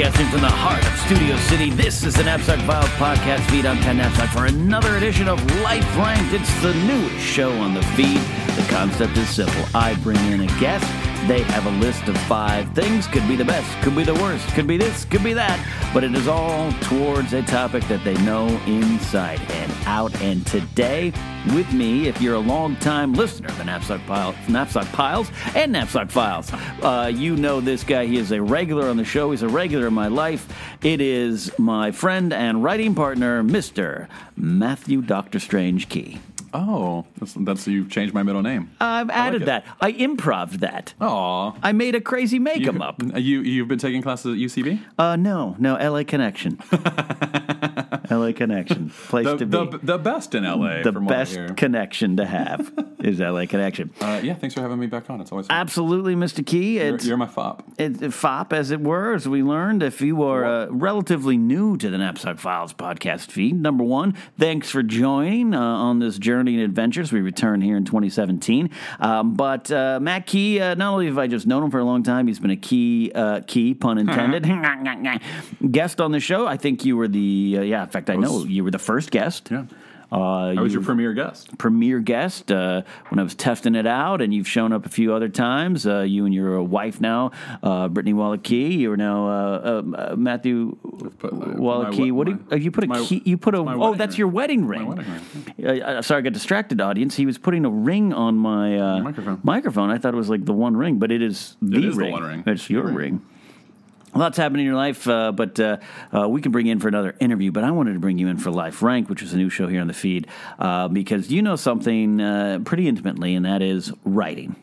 Broadcasting from the heart of Studio City, this is the Knapsack Files podcast feed. I'm Ken for another edition of Life Ranked. It's the newest show on the feed. The concept is simple. I bring in a guest. They have a list of five things. Could be the best, could be the worst, could be this, could be that. But it is all towards a topic that they know inside and out. And today, with me, if you're a long-time listener of the Knapsack, Pile, Knapsack Piles and Knapsack Files, uh, you know this guy. He is a regular on the show. He's a regular in my life. It is my friend and writing partner, Mr. Matthew Dr. Strange Key. Oh, that's, that's you've changed my middle name. I've added it. that. I improv that. Aw. I made a crazy make 'em up. You you've been taking classes at UCB? Uh, no, no, LA Connection. LA Connection. Place The, to be. the, the best in LA. the from what I best hear. connection to have is LA Connection. Uh, yeah, thanks for having me back on. It's always fun. Absolutely, Mr. Key. You're, It's, you're my fop. it, FOP, as it were, as we learned. If you are uh, relatively new to the Knapsack Files podcast feed, number one, thanks for joining uh, on this journey and adventures. We return here in 2017. Um, but uh, Matt Key, uh, not only have I just known him for a long time, he's been a key, uh, key pun intended, guest on the show. I think you were the, uh, yeah, in fact, I know you were the first guest. Yeah. Uh, I was your premier guest. premier guest uh, when I was testing it out, and you've shown up a few other times. Uh, you and your wife now, uh, Brittany Wallachey. You are now uh, uh, Matthew uh, What do you, uh, you put a my- key? You put a oh, that's ring. your wedding ring. Wedding ring. Sorry, I got distracted, audience. He was putting a ring on my uh, microphone. Microphone. I thought it was like the one ring, but it is the is the ring. one ring. It's your Your ring. ring. Lots happening in your life, uh, but uh, uh, we can bring you in for another interview. But I wanted to bring you in for Life Rank, which is a new show here on the feed, uh, because you know something uh, pretty intimately, and that is writing.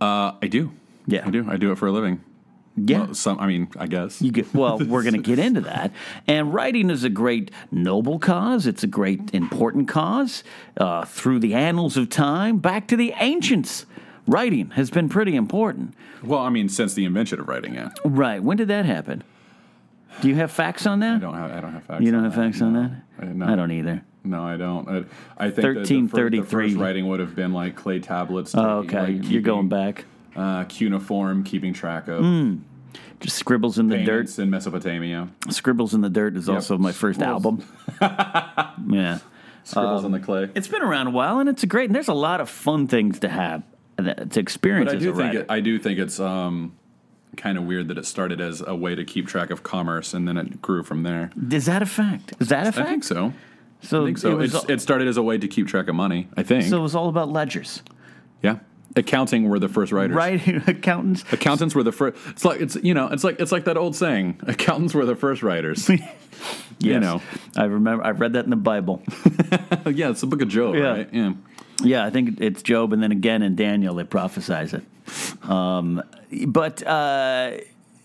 Uh, I do. Yeah. I do. I do it for a living. Yeah. Well, some. I mean, I guess. You get, well, we're going to get into that. And writing is a great noble cause. It's a great important cause. Uh, through the annals of time, back to the ancients, writing has been pretty important. well, I mean, since the invention of writing, yeah. Right. When did that happen? Do you have facts on that? I don't have. I don't have facts. you don't on have that. facts on No. that? I, no. I don't either. No, I don't. I, I think fir- the 1333. writing would have been like clay tablets. Oh, okay. like, You're going back. Uh, cuneiform, keeping track of Just Scribbles in the Dirt. in Mesopotamia. Scribbles in the Dirt is also my first Scribbles. album. yeah. Scribbles on the clay. It's been around a while and it's a great, and there's a lot of fun things to have, to experience But I do think it, I do think it's um, kind of weird that it started as a way to keep track of commerce and then it grew from there. Is that a fact? Is that a I fact? think so. So I think so. It was, it started as a way to keep track of money. I think. so it was all about ledgers, yeah. Accounting were the first writers. right? Accountants. Accountants were the first. It's like it's you know it's like it's like that old saying. Accountants were the first writers. Yes. know. I remember. I've read that in the Bible. yeah, it's a book of Job, Yeah. right? Yeah. Yeah, I think it's Job, and then again in Daniel they prophesize it. Um, but uh,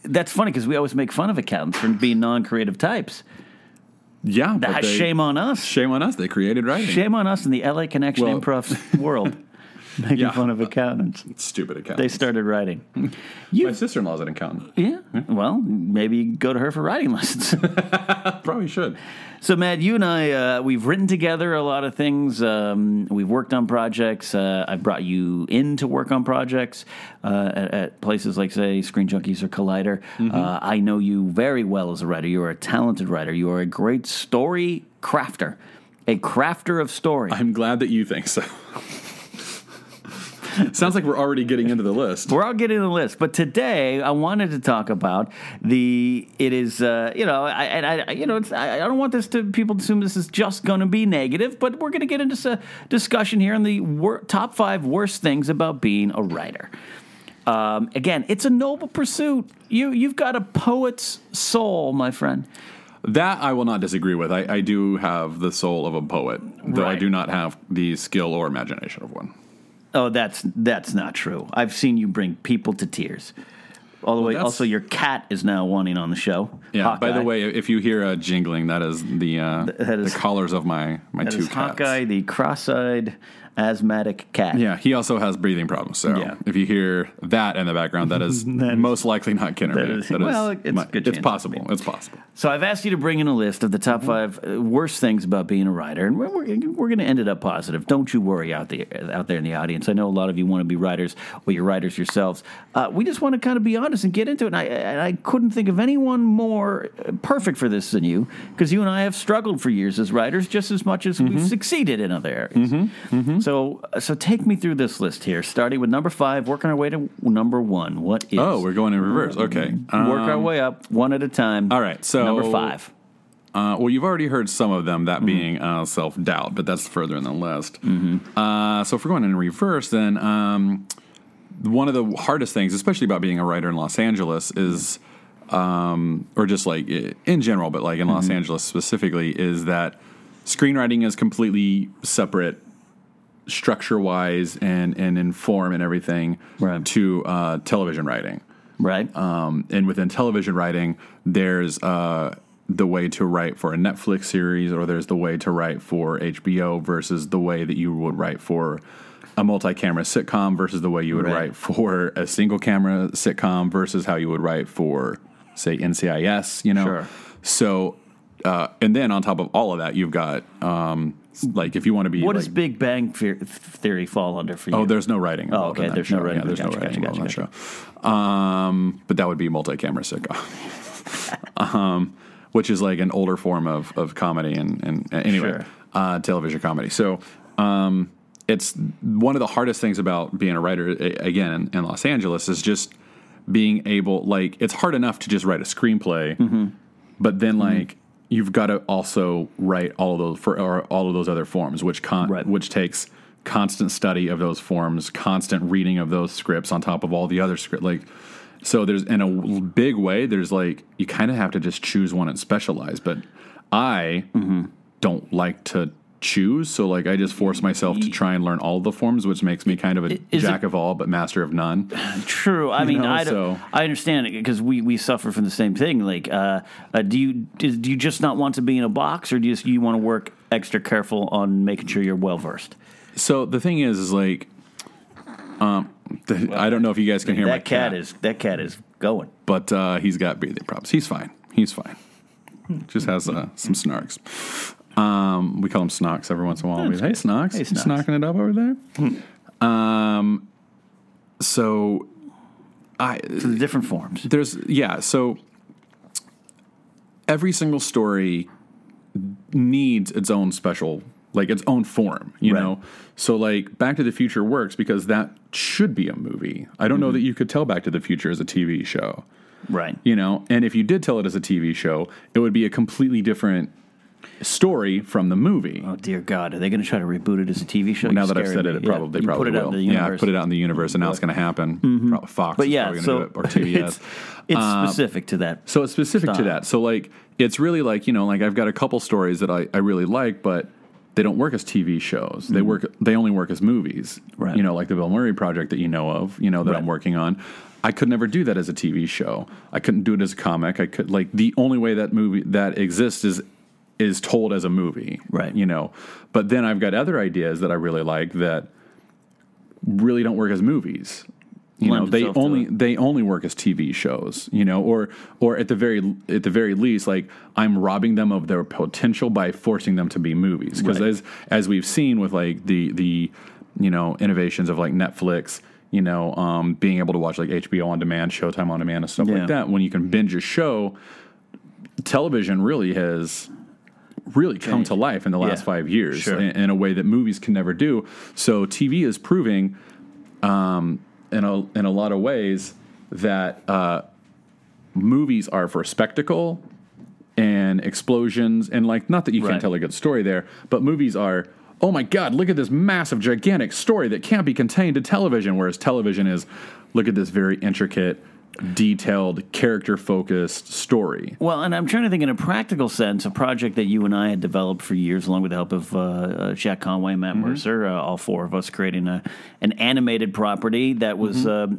that's funny because we always make fun of accountants for being non-creative types. Yeah. but Ah, they- shame on us. Shame on us. They created writing. Shame on us in the LA Connection Well- improv world, making Yeah. fun of accountants. Stupid accountants. They started writing. You, My sister in law's an accountant. Yeah. Well, maybe go to her for writing lessons. Probably should. so, Matt, you and I, uh, we've written together a lot of things. Um, we've worked on projects. Uh, I brought you in to work on projects uh, at, at places like, say, Screen Junkies or Collider. Uh, I know you very well as a writer. You are a talented writer. You are a great story crafter, a crafter of story. I'm glad that you think so. Sounds like we're already getting into the list. We're all getting the list, but today I wanted to talk about the. It is, uh, you know, I, and I, you know, it's, I, I don't want this to people to assume this is just going to be negative, but we're going to get into a discussion here on the wor- top five worst things about being a writer. Um, again, it's a noble pursuit. You you've got a poet's soul, my friend. That I will not disagree with. I, I do have the soul of a poet, though I do not have the skill or imagination of one. Oh, that's that's not true. I've seen you bring people to tears. All the way. Also, your cat is now wanting on the show. Yeah. By the way, if you hear a jingling, that is the uh, that is- the collars of my my that two is cats. Hawkeye, the cross-eyed asthmatic cat. Yeah, he also has breathing problems. So Yeah. if you hear that in the background, that is most likely not Kinner. that is- well, it's my- good it's possible. It's possible. So I've asked you to bring in a list of the top five uh, worst things about being a writer, and we're, we're, we're going to end it up positive. Don't you worry out there out there in the audience. I know a lot of you want to be writers, or you're writers yourselves. Uh, we just want to kind of be honest and get into it. And I, and I couldn't think of anyone more uh, perfect for this than you, because you and I have struggled for years as writers, just as much as we've succeeded in other areas. So so so take me through this list here, starting with number five, working our way to number one. What is? Oh, we're going in reverse. Okay. work our Um, way up one at a time. all right, so- number five. Uh, well, you've already heard some of them, Mm-hmm. that being uh, self doubt, but that's further in the list. Uh, so if we're going in reverse, then um, one of the hardest things, especially about being a writer in Los Angeles, is, um, or just like in general, but like in Mm-hmm. Los Angeles specifically, is that screenwriting is completely separate structure wise and, and in form and everything Right. to uh, television writing. Right. Um, and within television writing, there's uh, the way to write for a Netflix series, or there's the way to write for HBO versus the way that you would write for a multi-camera sitcom versus the way you would Right. write for a single camera sitcom versus how you would write for, say, NCIS. You know, Sure. so uh, and then on top of all of that, you've got um, like if you want to be What like, does Big Bang Theory fall under for you? Oh, there's no writing. involved okay, there's no writing. Yeah, there's Gotcha, no writing gotcha, that show. Um, but that would be multi-camera sitcom, um, which is like an older form of, of comedy and, and anyway, Sure. uh, television comedy. So um, it's one of the hardest things about being a writer again in, in Los Angeles is just being able like it's hard enough to just write a screenplay, Mm-hmm. but then like. You've got to also write all of those for or all of those other forms, which con- Right. which takes constant study of those forms, constant reading of those scripts on top of all the other script. Like, so there's in a big way, there's like you kind of have to just choose one and specialize. But I Mm-hmm. don't like to choose, so like I just force myself to try and learn all the forms, which makes me kind of a Is jack it- of all but master of none. True. I mean, know, I, so- I understand it because we, we suffer from the same thing. Like, uh, uh, do you do, you just not want to be in a box, or do you, just, you want to work extra careful on making sure you're well versed? So the thing is, is like, um, the, I don't know if you guys can hear my That cat is that cat is going. but uh, he's got breathing problems. He's fine. He's fine. Just has uh, some snarks. Um, we call him Snocks every once in a while. We, hey, Snocks. Hey, Snocks. Snocking it up over there? Um, so I So the different forms. there's yeah. So every single story needs its own special like its own form you Right. know so like back to the future works because that should be a movie i don't Mm-hmm. know that you could tell back to the future as a tv show Right. you know and if you did tell it as a tv show it would be a completely different story from the movie Oh dear God, are they going to try to reboot it as a TV show? now that I've said it, me. it Yeah, probably you probably put it will. out in the yeah, I put it out in the universe, and now it's going to happen. Probably Fox But is yeah, probably so going to do it, or TBS. it's, it's specific to that. So it's specific to that. So like it's really like you know like I've got a couple stories that I, I really like, but they don't work as TV shows. They work. They only work as movies. Mm-hmm. Right. You know, like the Bill Murray project that you know of. You know that Right. I'm working on. I could never do that as a TV show. I couldn't do it as a comic. I could like the only way that movie that exists is is told as a movie. Right. You know, but then I've got other ideas that I really like that really don't work as movies. You Lend know, they only they only work as TV shows, you know, or or at the very at the very least, like I'm robbing them of their potential by forcing them to be movies. Because Right. as as we've seen with like the the you know innovations of like Netflix, you know, um, being able to watch like HBO on demand, Showtime on demand, and stuff Yeah. like that, when you can binge a show, television really has really come to life in the last Yeah. five years Sure. in, in a way that movies can never do. So TV is proving, um, in a in a lot of ways, that uh, movies are for spectacle and explosions and like not that you Right. can't tell a good story there, but movies are. Oh my God! Look at this massive, gigantic story that can't be contained to television. Whereas television is, look at this very intricate, detailed, character focused story. Well, and I'm trying to think in a practical sense, a project that you and I had developed for years, along with the help of uh, uh, Jack Conway, Matt Mm-hmm. Mercer, uh, all four of us creating a, an animated property that was Mm-hmm. uh,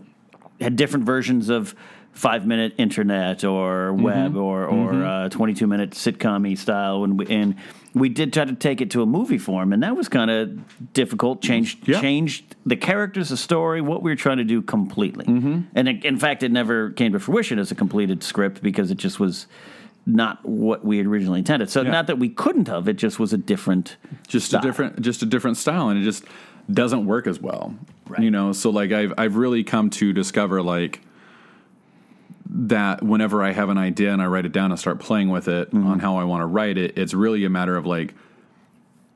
had different versions of five minute internet or Mm-hmm. web or or uh, 22 minute sitcom style, and we, and we did try to take it to a movie form, and that was kind of difficult. Changed Yeah. changed the characters, the story, what we were trying to do completely. Mm-hmm. And it, in fact, it never came to fruition as a completed script because it just was not what we had originally intended. So Yeah. not that we couldn't have, it just was a different just style. a different just a different style and it just doesn't work as well Right. you know so like i've i've really come to discover like that whenever i have an idea and i write it down and start playing with it Mm-hmm. on how i want to write it it's really a matter of like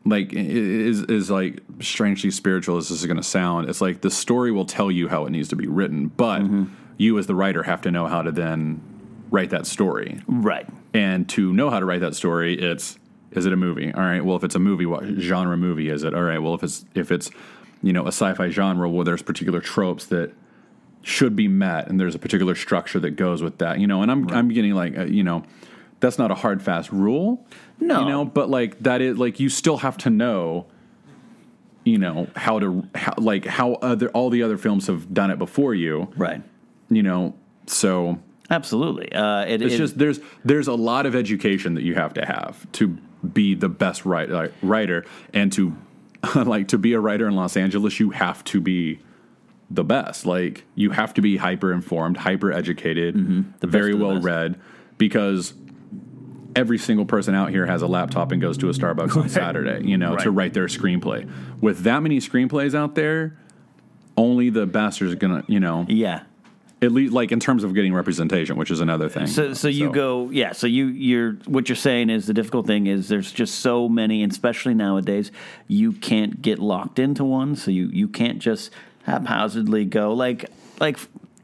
like is is like strangely spiritual as this is going to sound it's like the story will tell you how it needs to be written but Mm-hmm. you as the writer have to know how to then write that story right. and to know how to write that story, it's is it a movie? All right. Well, if it's a movie, what genre movie is it? All right. Well, if it's if it's you know a sci-fi genre, well, there's particular tropes that should be met, and there's a particular structure that goes with that. You know, and I'm I'm getting like uh, you know that's not a hard fast rule. No. you know, but like that is like you still have to know. You know how to how, like how other all the other films have done it before you. Right. You know, so Absolutely. Uh, it, it's it- just there's there's a lot of education that you have to have to be the best write, like, writer and to like to be a writer in Los Angeles you have to be the best like you have to be hyper informed hyper educated Mm-hmm. Very well best. read because every single person out here has a laptop and goes to a Starbucks on Saturday you know to write their screenplay with that many screenplays out there only the bastards are gonna you know yeah. at least like in terms of getting representation which is another thing So, so you go, yeah. So you, you're what you're saying is the difficult thing is there's just so many, and especially nowadays, you can't get locked into one. So you you can't just haphazardly go like like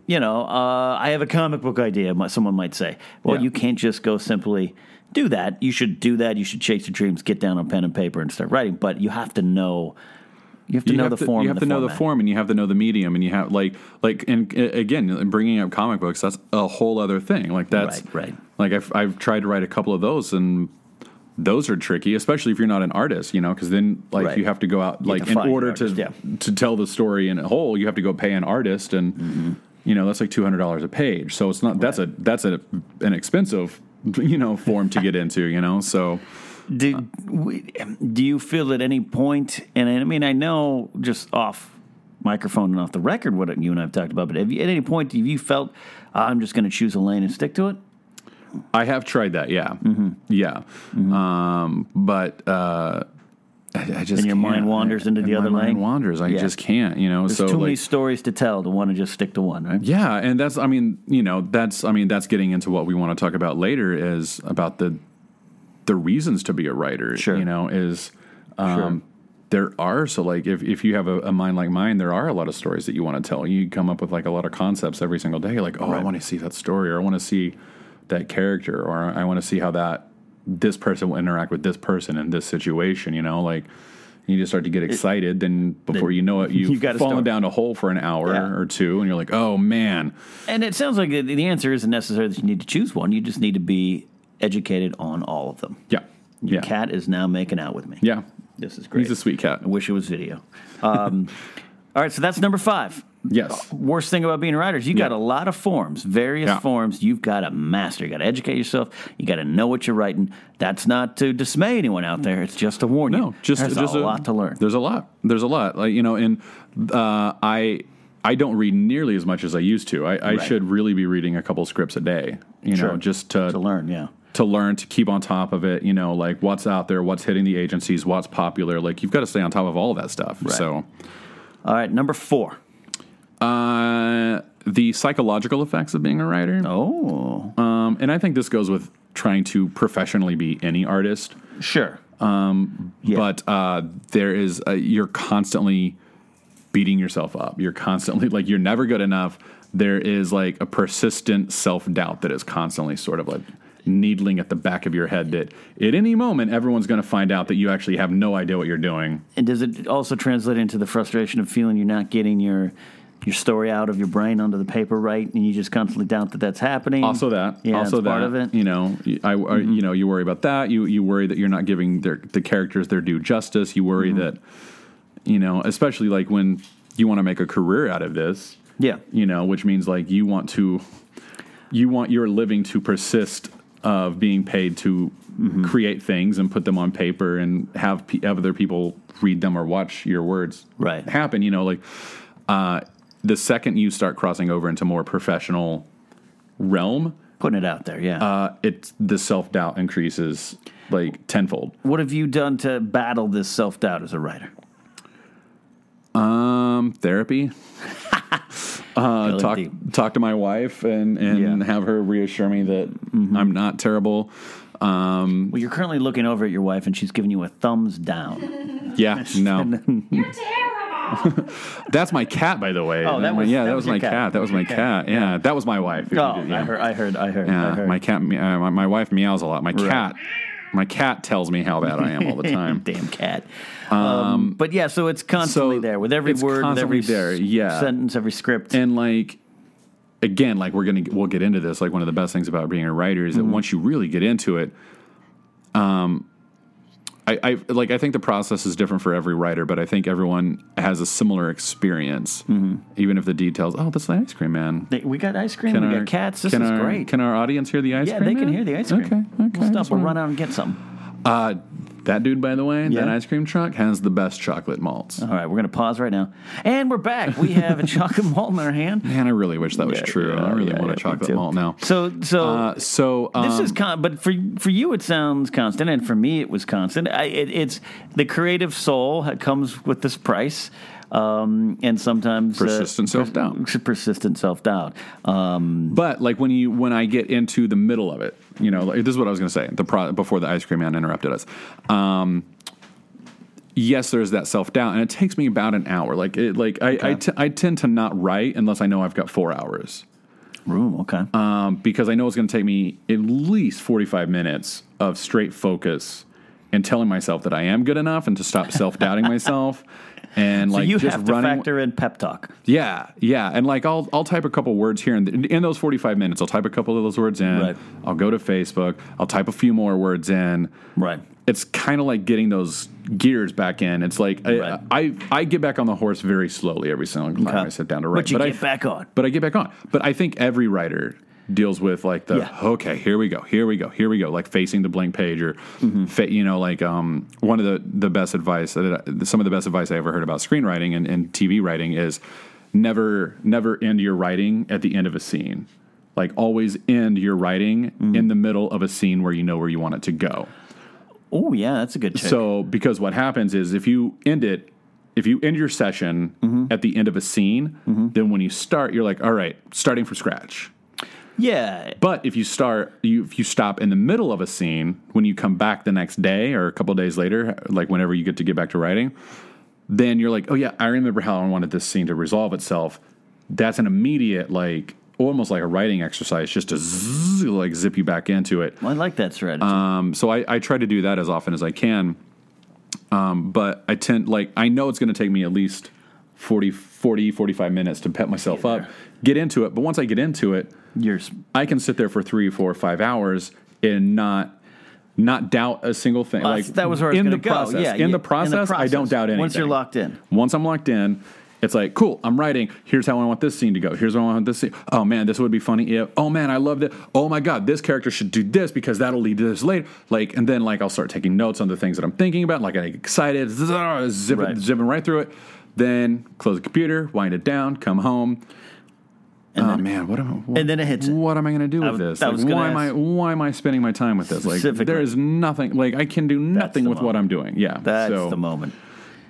you know uh, I have a comic book idea. Someone might say, well, Yeah. you can't just go simply do that. You should do that. You should chase your dreams, get down on pen and paper, and start writing. But you have to know. You have to you know have the to, form. You and have to know the form, and you have to know the medium, and you have like like and again, bringing up comic books. That's a whole other thing. Like that's Right, right. Like I've I've tried to write a couple of those, and those are tricky, especially if you're not an artist, you know, because then like Right. you have to go out like to in order to yeah. to tell the story in a whole, you have to go pay an artist, and Mm-hmm. you know that's like two hundred dollars a page. So it's not that's a that's a an expensive you know form to get into, you know. So Do, do you feel at any point, and I mean, I know just off microphone and off the record what you and I have talked about, but have you, at any point have you felt "Ah, I'm just going to choose a lane and stick to it? I have tried that, yeah, Mm-hmm. yeah, um, but uh, I, I just And your mind can't. wanders into the my other mind lane? Wanders. I Yeah. just can't, you know. There's so too many stories to tell to want to just stick to one, right? yeah, and that's I mean, you know, that's I mean, that's getting into what we want to talk about later is about the the reasons to be a writer. Sure. You know, is um, there are so like if if you have a, a mind like mine, there are a lot of stories that you want to tell. You come up with like a lot of concepts every single day. Like, oh, I want to see that story, or I want to see that character, or I want to see how that this person will interact with this person in this situation. You know, like. You just start to get excited, then before you know it, you've, you've got fallen down a hole for an hour Yeah. or two, and you're like, "Oh man, And it sounds like the, the answer isn't necessarily that you need to choose one. You just need to be educated on all of them. yeah, Your yeah, cat is now making out with me. yeah." This is great. He's a sweet cat. I wish it was video. Um, all right, so that's number five. Yes. Worst thing about being a writer is you got a lot of forms, various Yeah. forms. You've got to master. You got to educate yourself. You got to know what you're writing. That's not to dismay anyone out there. It's just to warn you. No, just There's just a, lot to learn. There's a lot. There's a lot. Like you know, and uh, I I don't read nearly as much as I used to. I, I Right. should really be reading a couple scripts a day. You Sure. know, just to To learn, yeah. to learn to keep on top of it. You know, like what's out there, what's hitting the agencies, what's popular. Like you've got to stay on top of all of that stuff. So. All right, number four. Uh, the psychological effects of being a writer, Oh, um, and I think this goes with trying to professionally be any artist. sure. Yeah. but uh, there is a, you're constantly beating yourself up. You're constantly like you're never good enough. There is like a persistent self doubt that is constantly sort of like needling at the back of your head that at any moment everyone's going to find out that you actually have no idea what you're doing. And does it also translate into the frustration of feeling you're not getting your your story out of your brain onto the paper, right? And you just constantly doubt that that's happening. Also that, yeah, also that, part of it. you know, I, I- you know, you worry about that. You you worry that you're not giving their, the characters their due justice. You worry Mm-hmm. that, you know, especially like when you want to make a career out of this. Yeah. you know, which means like you want to, you want your living to persist of being paid to Mm-hmm. create things and put them on paper and have, pe- have other people read them or watch your words Right. happen. You know, like uh, the second you start crossing over into more professional realm, Putting it out there, yeah. uh, it's the self doubt increases like tenfold. what have you done to battle this self doubt as a writer? Um, therapy. uh, Really talk deep. talk to my wife and and Yeah. Mm-hmm. have her reassure me that I'm not terrible. Um, Well, you're currently looking over at your wife, and she's giving you a thumbs down. yeah, no, You're terrible. that's my cat, by the way. Oh, that was- yeah, that that, was my cat. cat. That was my cat. Yeah, that was my wife. Oh, yeah. I heard, I heard, I heard, Yeah, I heard. my cat. Uh, my, my wife meows a lot. My cat. My cat tells me how bad I am all the time. Damn cat. Um, but yeah, so it's constantly so there with every word, with every there, yeah. sentence, every script. and like again like we're gonna we'll get into this like one of the best things about being a writer is that Mm-hmm. once you really get into it um I, I like I think the process is different for every writer, but I think everyone has a similar experience, Mm-hmm. even if the details. Oh, that's the ice cream man. They- we got ice cream. Can we our- got cats. This is our- great. Can our audience hear the ice yeah, cream? Yeah, they can hear the ice cream. Okay, okay. We'll stop. We'll run out and get some. Uh, that dude, by the way, Yeah. that ice cream truck has the best chocolate malts. All right, we're going to pause right now. And we're back. We have a chocolate malt in our hand. Man, I really wish that was Yeah, true. yeah, I really want a chocolate malt now. So, so Uh, so um, this is con- but for for you it sounds constant, and for me it was constant. I, it, it's the creative soul comes with this price, um, and sometimes uh, Persistent self-doubt. persistent self doubt. Um, But like when you when I get into the middle of it, you know, like, this is what I was going to say. The pro, before the ice cream man interrupted us. Um, yes, there's that self doubt, and it takes me about an hour. Like it, like I I, t- I tend to not write unless I know I've got four hours. room, okay. um, because I know it's going to take me at least 45 minutes of straight focus and telling myself that I am good enough and to stop self doubting myself. And so like you just have to running, factor in pep talk. yeah, yeah, and like I'll I'll type a couple words here and in, in those forty five minutes. I'll type a couple of those words in. Right. I'll go to Facebook. I'll type a few more words in. Right. It's kind of like getting those gears back in. It's like I, Right. I I get back on the horse very slowly every single time I sit down to write. But you I get back on. but I get back on. But I think every writer deals with like the Yeah. okay, here we go, here we go, here we go, like facing the blank page or Mm-hmm. fa- you know like um, one of the the best advice that I- some of the best advice I ever heard about screenwriting and, and TV writing is never never end your writing at the end of a scene. Like always end your writing Mm-hmm. in the middle of a scene where you know where you want it to go. Oh yeah, that's a good trick. So, because what happens is if you end it, if you end your session Mm-hmm. at the end of a scene, then when you start, you're like, all right, starting from scratch. Yeah, But if you start, you, if you stop in the middle of a scene, when you come back the next day or a couple days later, like whenever you get to get back to writing, then you're like, oh yeah, I remember how I wanted this scene to resolve itself. That's an immediate, like, almost like a writing exercise, just to zzz, like zip you back into it. I like that strategy. Um, so I, I try to do that as often as I can. Um, but I tend, like, I know it's going to take me at least 40, 40, 45 minutes to pep myself up, get into it. But once I get into it, You're s- I can sit there for three, four, five hours and not not doubt a single thing. Well, like that was where I was in the go. process. Yeah, in, yeah, the process, I don't doubt anything. Once you're locked in. Once I'm locked in, it's like, cool, I'm writing. Here's how I want this scene to go. Here's how I want this scene. Oh man, this would be funny if, oh man, I loved it. Oh my God, this character should do this because that'll lead to this later. Like, and then like I'll start taking notes on the things that I'm thinking about. Like I get excited, zip Right. zipping right through it. Then close the computer, wind it down, come home. Oh man, what am I? What, and then it hits. What am I going to do with was- this? I Like, why am I? Why am I spending my time with this? Like, there is nothing. Like, I can do nothing with what I'm doing. Yeah, That's so, the moment.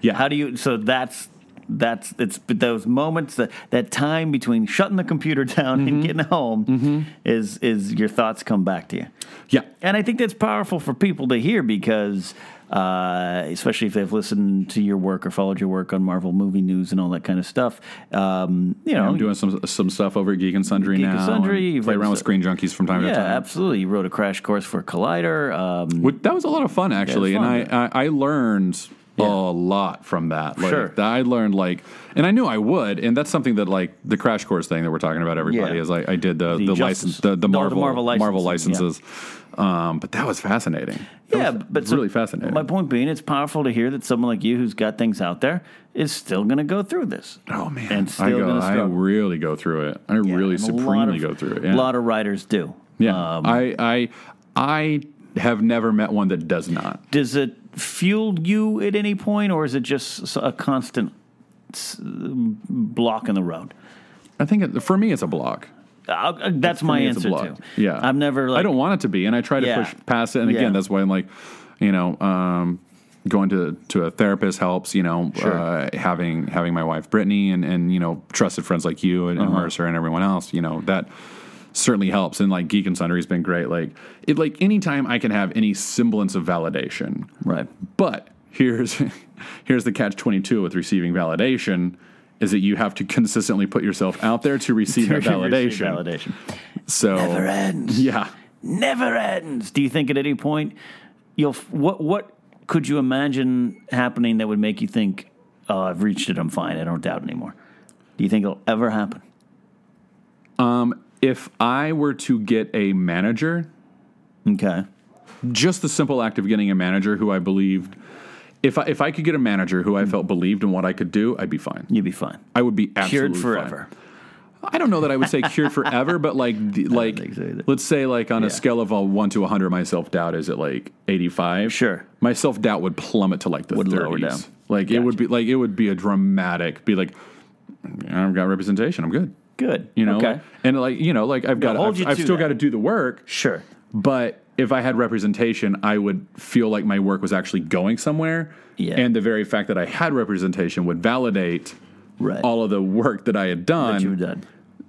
Yeah. How do you? So that's that's it's those moments that that time between shutting the computer down Mm-hmm. and getting home is is your thoughts come back to you. Yeah, And I think that's powerful for people to hear because, uh, especially if they've listened to your work or followed your work on Marvel movie news and all that kind of stuff. Um, you know, I'm doing some some stuff over at Geek and Sundry Geek and now. Sundry, and you've play around with Screen Junkies from time yeah, to time. Yeah, absolutely. You wrote a crash course for Collider. Um, that was a lot of fun actually, fun, and I, I I learned a lot from that. Like, Sure. that I learned like, and I knew I would, and that's something that like the crash course thing that we're talking about. Everybody Yeah. is like I did the The the, license the, the no, the Marvel Marvel licensing, licenses. Um, but that was fascinating. That Yeah, was but so- really fascinating. My point being, it's powerful to hear that someone like you, who's got things out there, is still going to go through this. oh man, and I still go, going to I really go through it. I Yeah, really and a lot supremely of- go through it. A lot of writers do. yeah. Um, I I I have never met one that does not. does it fuel you at any point, or is it just a constant block in the road? I think it, for me it's a block. Uh, that's For my me, answer too. Yeah, I've never. Like, I don't want it to be, and I try to Yeah. push past it. And Yeah. again, that's why I'm like, you know, um, going to to a therapist helps. You know, Sure. uh, having having my wife Brittany and and you know trusted friends like you and, Uh-huh. and Mercer and everyone else. You know that certainly helps. And like Geek and Sundry has been great. Like it, like anytime I can have any semblance of validation, Right. but here's here's the catch twenty two with receiving validation. Is that you have to consistently put yourself out there to receive that validation? Validation. So Never ends. Yeah. Never ends. Do you think at any point you'll what what could you imagine happening that would make you think, "Oh, I've reached it. I'm fine. I don't doubt anymore." Do you think it'll ever happen? Um, If I were to get a manager, Okay. just the simple act of getting a manager who I believed, if I, if I could get a manager who I felt believed in what I could do, I'd be fine. You'd be fine. I would be absolutely Cured forever. Fine. I don't know that I would say cured forever, but like the, like so let's say like on Yeah. a scale of a one to a hundred, my self doubt is at like eighty five. Sure. my self doubt would plummet to like the thirties. Like it would be like it would be a dramatic. Be like, I've got representation. I'm good. Good. You know, Okay. and like you know, like I've got, I've, you I've still got to do the work, Sure. but if I had representation, I would feel like my work was actually going somewhere. Yeah. And the very fact that I had representation would validate Right. all of the work that I had done. that you've done.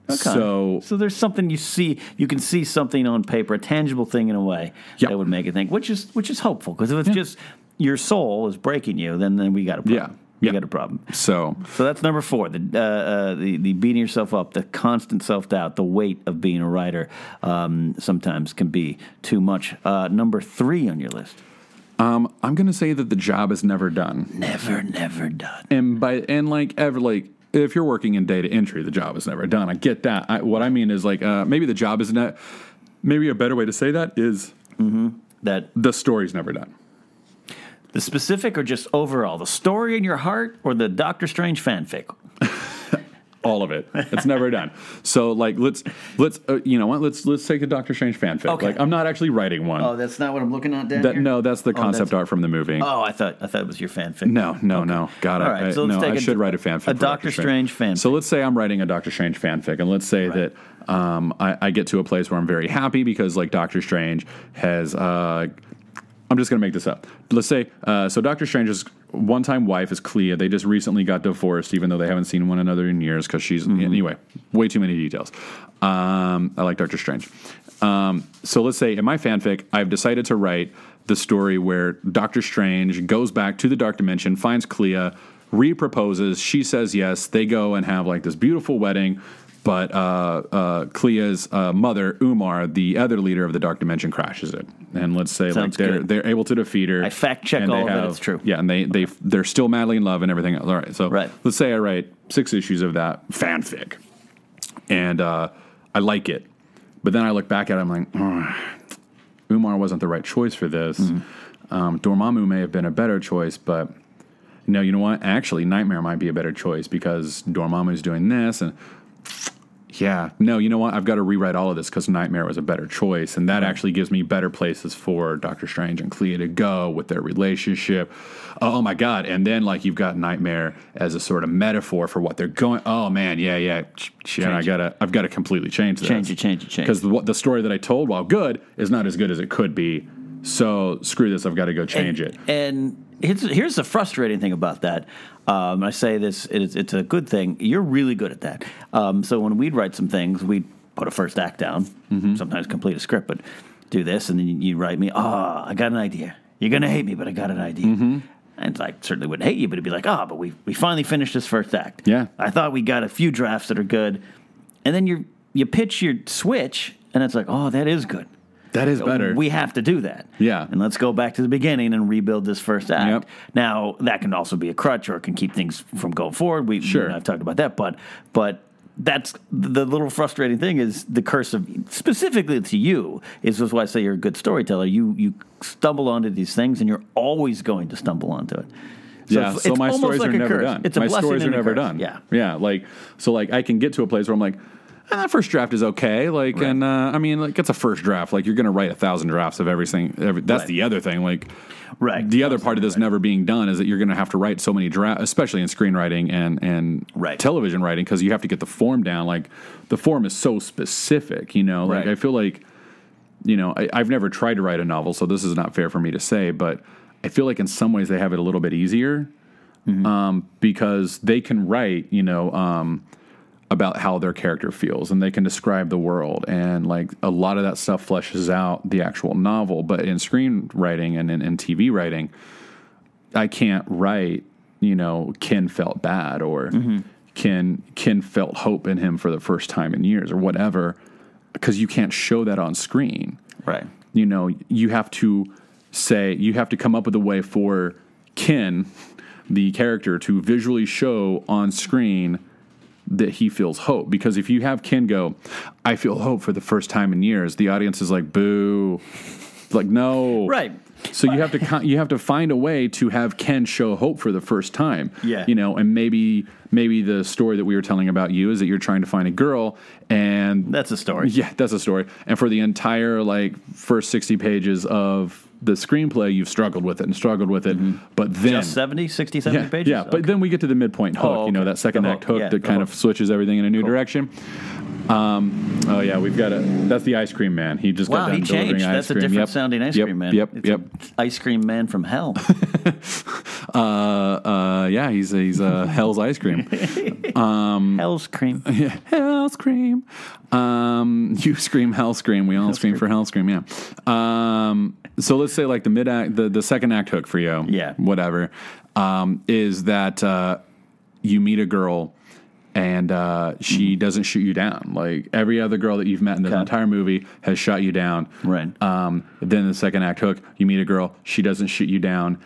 Okay. So so there's something you see, you can see something on paper, a tangible thing in a way Yeah. that would make it think, which is which is hopeful because if it's just your soul is breaking you, then then we got a problem. Yeah. We Yeah. got a problem. so So that's number four. The uh, uh, the the beating yourself up, the constant self doubt, the weight of being a writer um, sometimes can be too much. Uh, number three on your list. um, I'm going to say that the job is never done. Never, never done. And by and like ever like if you're working in data entry, the job is never done. I get that. I, what I mean is like uh, maybe the job is not. Maybe a better way to say that is That the story's never done. The specific or just overall, the story in your heart or the Doctor Strange fanfic. all of it. It's never done. So like let's let's uh, you know what let's let's take a Doctor Strange fanfic. Okay. Like I'm not actually writing one. Oh, that's not what I'm looking at down that here? no, that's the Oh, concept that's- art from the movie. Oh, I thought I thought it was your fanfic. No, no, no. Got it. All right, I, so let's no, take I a- should write a fanfic. a for Doctor Strange fanfic. So let's say I'm writing a Doctor Strange fanfic, and let's say that um, I, I get to a place where I'm very happy because like Doctor Strange has. Uh, I'm just gonna make this up. Let's say uh, so. Doctor Strange's one-time wife is Clea. They just recently got divorced, even though they haven't seen one another in years because she's Mm-hmm. anyway. Way too many details. Um, I like Doctor Strange. Um, so let's say in my fanfic, I've decided to write the story where Doctor Strange goes back to the Dark Dimension, finds Clea, reproposes. She says yes. They go and have like this beautiful wedding. But uh, uh, Clea's uh, mother, Umar, the other leader of the Dark Dimension, crashes it. And let's say Sounds like they're good. they're able to defeat her. I fact-check and they all of it, it's true. Yeah, and they they they're still madly in love and everything else. All right, so Right. let's say I write six issues of that fanfic, and uh, I like it, but then I look back at it, I'm like, "Ugh, Umar wasn't the right choice for this. Mm-hmm. Um, Dormammu may have been a better choice, but no, you know what? Actually, Nightmare might be a better choice because Dormammu's doing this and. Yeah, no, you know what? I've got to rewrite all of this because Nightmare was a better choice, and that mm-hmm. actually gives me better places for Doctor Strange and Clea to go with their relationship. Oh my god! And then like you've got Nightmare as a sort of metaphor for what they're going. Oh man, yeah, yeah. Shit, I gotta, I've got to completely change this. Change it, change it, change Because the, the story that I told, while good, is not as good as it could be. So screw this. I've got to go change it. And here's the frustrating thing about that. Um, I say this, it's, it's a good thing. You're really good at that. Um, so when we'd write some things, we'd put a first act down, Mm-hmm. sometimes complete a script, but do this, and then you, write me, oh, I got an idea. You're going to hate me, but I got an idea. Mm-hmm. And I certainly wouldn't hate you, but it'd be like, oh, but we, we finally finished this first act. Yeah. I thought we got a few drafts that are good. And then you you pitch your switch, and it's like, oh, that is good. That is better. We have to do that. Yeah. And let's go back to the beginning and rebuild this first act. Yep. Now that can also be a crutch or it can keep things from going forward. We Sure. you I've talked about that, but but that's the little frustrating thing is the curse of specifically to you is this why I say you're a good storyteller. You you stumble onto these things and you're always going to stumble onto it. So yeah, so my stories like are never curse. done. It's a my stories are never curse. done. Yeah. yeah. Like so, like I can get to a place where I'm like, "Eh, that first draft is okay. Like, and uh, I mean, like it's a first draft. Like you're gonna write a thousand drafts of everything. Every, that's Right. the other thing. Like, Right. The other part of this never being done is that you're gonna have to write so many drafts, especially in screenwriting and and Right. television writing, because you have to get the form down. Like the form is so specific. You know, like Right. I feel like you know, I, I've never tried to write a novel, so this is not fair for me to say, but I feel like in some ways they have it a little bit easier um, because they can write, you know, um, about how their character feels and they can describe the world. And like a lot of that stuff fleshes out the actual novel. But in screenwriting and in, in TV writing, I can't write, you know, Ken felt bad or mm-hmm. Ken, Ken felt hope in him for the first time in years or whatever because you can't show that on screen Right. you know, you have to say, you have to come up with a way for Ken, the character, to visually show on screen that he feels hope. Because if you have Ken go, I feel hope for the first time in years, the audience is like, boo. Like, no. Right. So you have to you have to find a way to have Ken show hope for the first time. Yeah. You know, and maybe maybe the story that we were telling about you is that you're trying to find a girl and That's a story. yeah, that's a story. And for the entire like first sixty pages of the screenplay, you've struggled with it and struggled with it. But then Mm-hmm. Just 70, 60, 70 yeah, pages? yeah. But then we get to the midpoint hook. Oh, You know that second act hook, yeah, that kind hook. of switches everything in a new direction. Um, oh yeah, we've got a. That's the ice cream man. He just Wow, got done he changed. ice That's a different Yep. sounding ice Yep, cream man. Yep. It's yep. a ice cream man from hell. Uh, uh, yeah, he's he's uh, Hell's ice cream. Hell's cream. Yeah, hell scream. Um, you scream hell scream. We all scream for hell scream. Yeah. Um, so let's say like the mid act, the, the second act hook for you. Yeah. Whatever. Um, is that uh, you meet a girl and uh, she doesn't shoot you down. Like every other girl that you've met in the Okay. entire movie has shot you down. Right. Um, then the second act hook, you meet a girl, she doesn't shoot you down.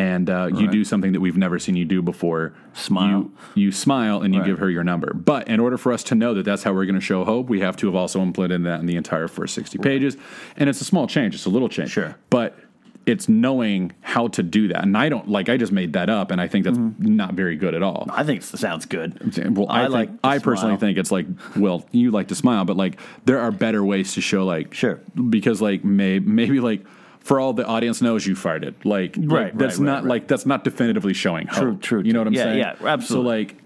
And uh, you Right. do something that we've never seen you do before. Smile. You, you smile and you Right. give her your number. But in order for us to know that that's how we're going to show hope, we have to have also implemented that in the entire first 60 pages. And it's a small change, it's a little change. Sure. But it's knowing how to do that. And I don't like, I just made that up, and I think that's not very good at all. I think it sounds good. Well, I, I think, like I personally smile. think it's like, well, you like to smile, but like there are better ways to show like, Sure. because like may, maybe like for all the audience knows you farted, like, like, Right, that's right, not right, like that's not definitively showing True, hope. true, You know what I'm true. Yeah, saying? yeah, absolutely. So like,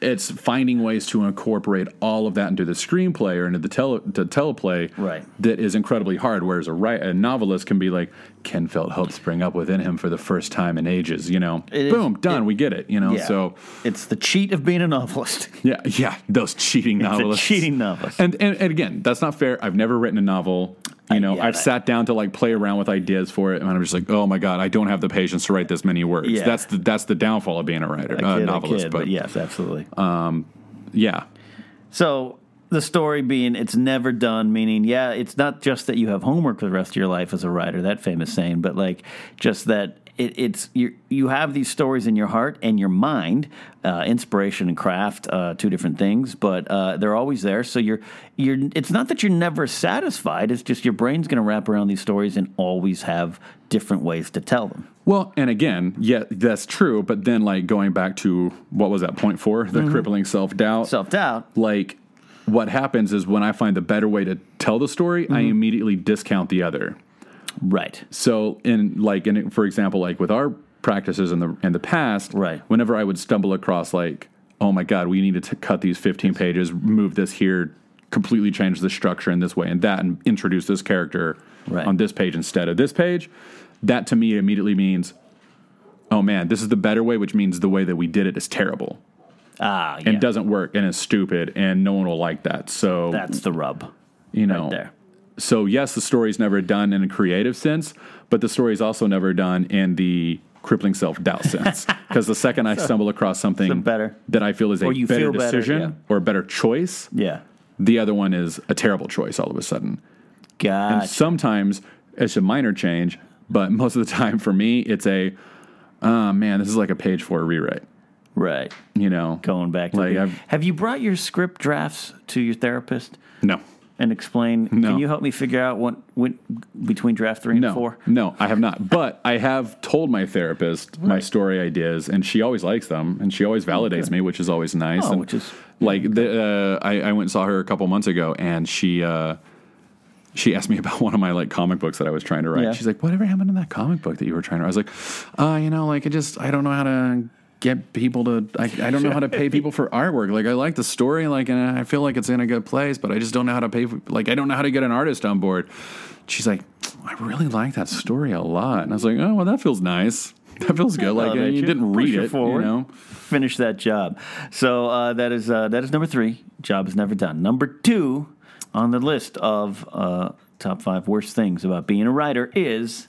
it's finding ways to incorporate all of that into the screenplay or into the tele the teleplay Right. that is incredibly hard. Whereas a, a novelist can be like, Ken felt hope spring up within him for the first time in ages. You know, It is- boom, done. it- we get it. You know, Yeah. so it's the cheat of being a novelist. yeah, yeah, those cheating a novelists. cheating novelist. And, and and again, that's not fair. I've never written a novel. You know, yeah, I've that- sat down to like play around with ideas for it, and I'm just like, oh my god, I don't have the patience to write this many words. Yeah. That's the that's the downfall of being a writer, I uh, kid, novelist. kid, but but yes, absolutely. Um, yeah, So the story being it's never done, meaning yeah, it's not just that you have homework for the rest of your life as a writer, that famous saying, but like just that it, it's you you have these stories in your heart and your mind, uh, inspiration and craft, uh, two different things, but uh, they're always there. So you're you're it's not that you're never satisfied. It's just your brain's going to wrap around these stories and always have different ways to tell them. Well, and again, yeah, that's true. But then, like going back to what was that point four, the crippling self doubt. Self doubt. like what happens is when I find the better way to tell the story, I mm-hmm. immediately discount the other. Right. So in like in for example, like with our practices in the in the past, Right. Whenever I would stumble across like, oh my god, we need to cut these fifteen pages, move this here, completely change the structure in this way and that, and introduce this character Right. on this page instead of this page. That to me immediately means, oh man, this is the better way, which means the way that we did it is terrible Ah, yeah. and doesn't work and is stupid, and no one will like that. So That's the rub. you know right there. so yes, the story's never done in a creative sense, but the story's also never done in the crippling self doubt sense. Because the second I stumble across something So better. that I feel is a better better, decision yeah. or a better choice, Yeah. the other one is a terrible choice all of a sudden. Gotcha. And sometimes it's a minor change, but most of the time for me, it's a, oh man, this is like a page four rewrite. Right. You know, Going back to Like, the, I've- you brought your script drafts to your therapist no, and explain? No. Can you help me figure out what went between draft three and no, four? no, I have not. But I have told my therapist my story ideas, and she always likes them, and she always validates me, which is always nice. Oh, and which is- like the, uh, I, I went and saw her a couple months ago, and she. Uh, she asked me about one of my like comic books that I was trying to write. Yeah. She's like, "Whatever happened to that comic book that you were trying to?" write? I was like, "Uh, you know, like it just I don't know how to get people to. I, I don't know how to pay people for artwork. Like I like the story, like and I feel like it's in a good place, but I just don't know how to pay. For, like I don't know how to get an artist on board." She's like, "I really like that story a lot," and I was like, "Oh well, that feels nice. That feels good. Like Oh, you you didn't read it it, forward. you know." Finish that job. So uh, that is uh, that is number three. Job is never done. Number two on the list of uh, top five worst things about being a writer is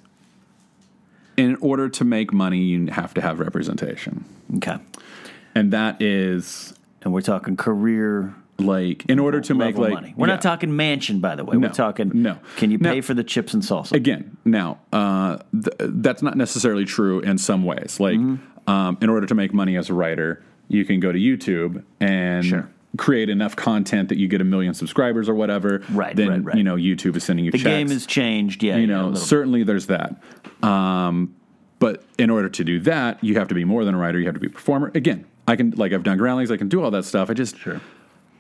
In order to make money, you have to have representation, okay, and that is and we're talking career like in order to make like money. We're yeah. not talking mansion, by the way. No, we're talking no. Can you Now- pay for the chips and salsa? again now uh, th- that's not necessarily true in some ways like Mm-hmm. um, in order to make money as a writer you can go to youtube and Sure. Create enough content that you get a million subscribers or whatever Right, then right, right. you know youtube is sending you the checks game has changed. Yeah, you yeah, know bit. certainly there's that um, but in order to do that you have to be more than a writer you have to be a performer again i can like i've done groundlings. i can do all that stuff i just Sure.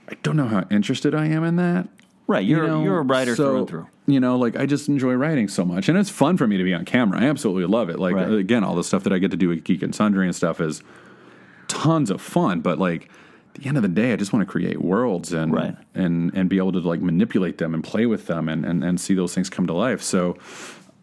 i don't know how interested i am in that right. You're you know, you're a writer so, through and through. You know, like I just enjoy writing so much, and it's fun for me to be on camera. I absolutely love it. Like again, all the stuff that I get to do with Geek and Sundry and stuff is tons of fun. But like the end of the day, I just want to create worlds and Right. and and be able to like manipulate them and play with them and and, and see those things come to life. So.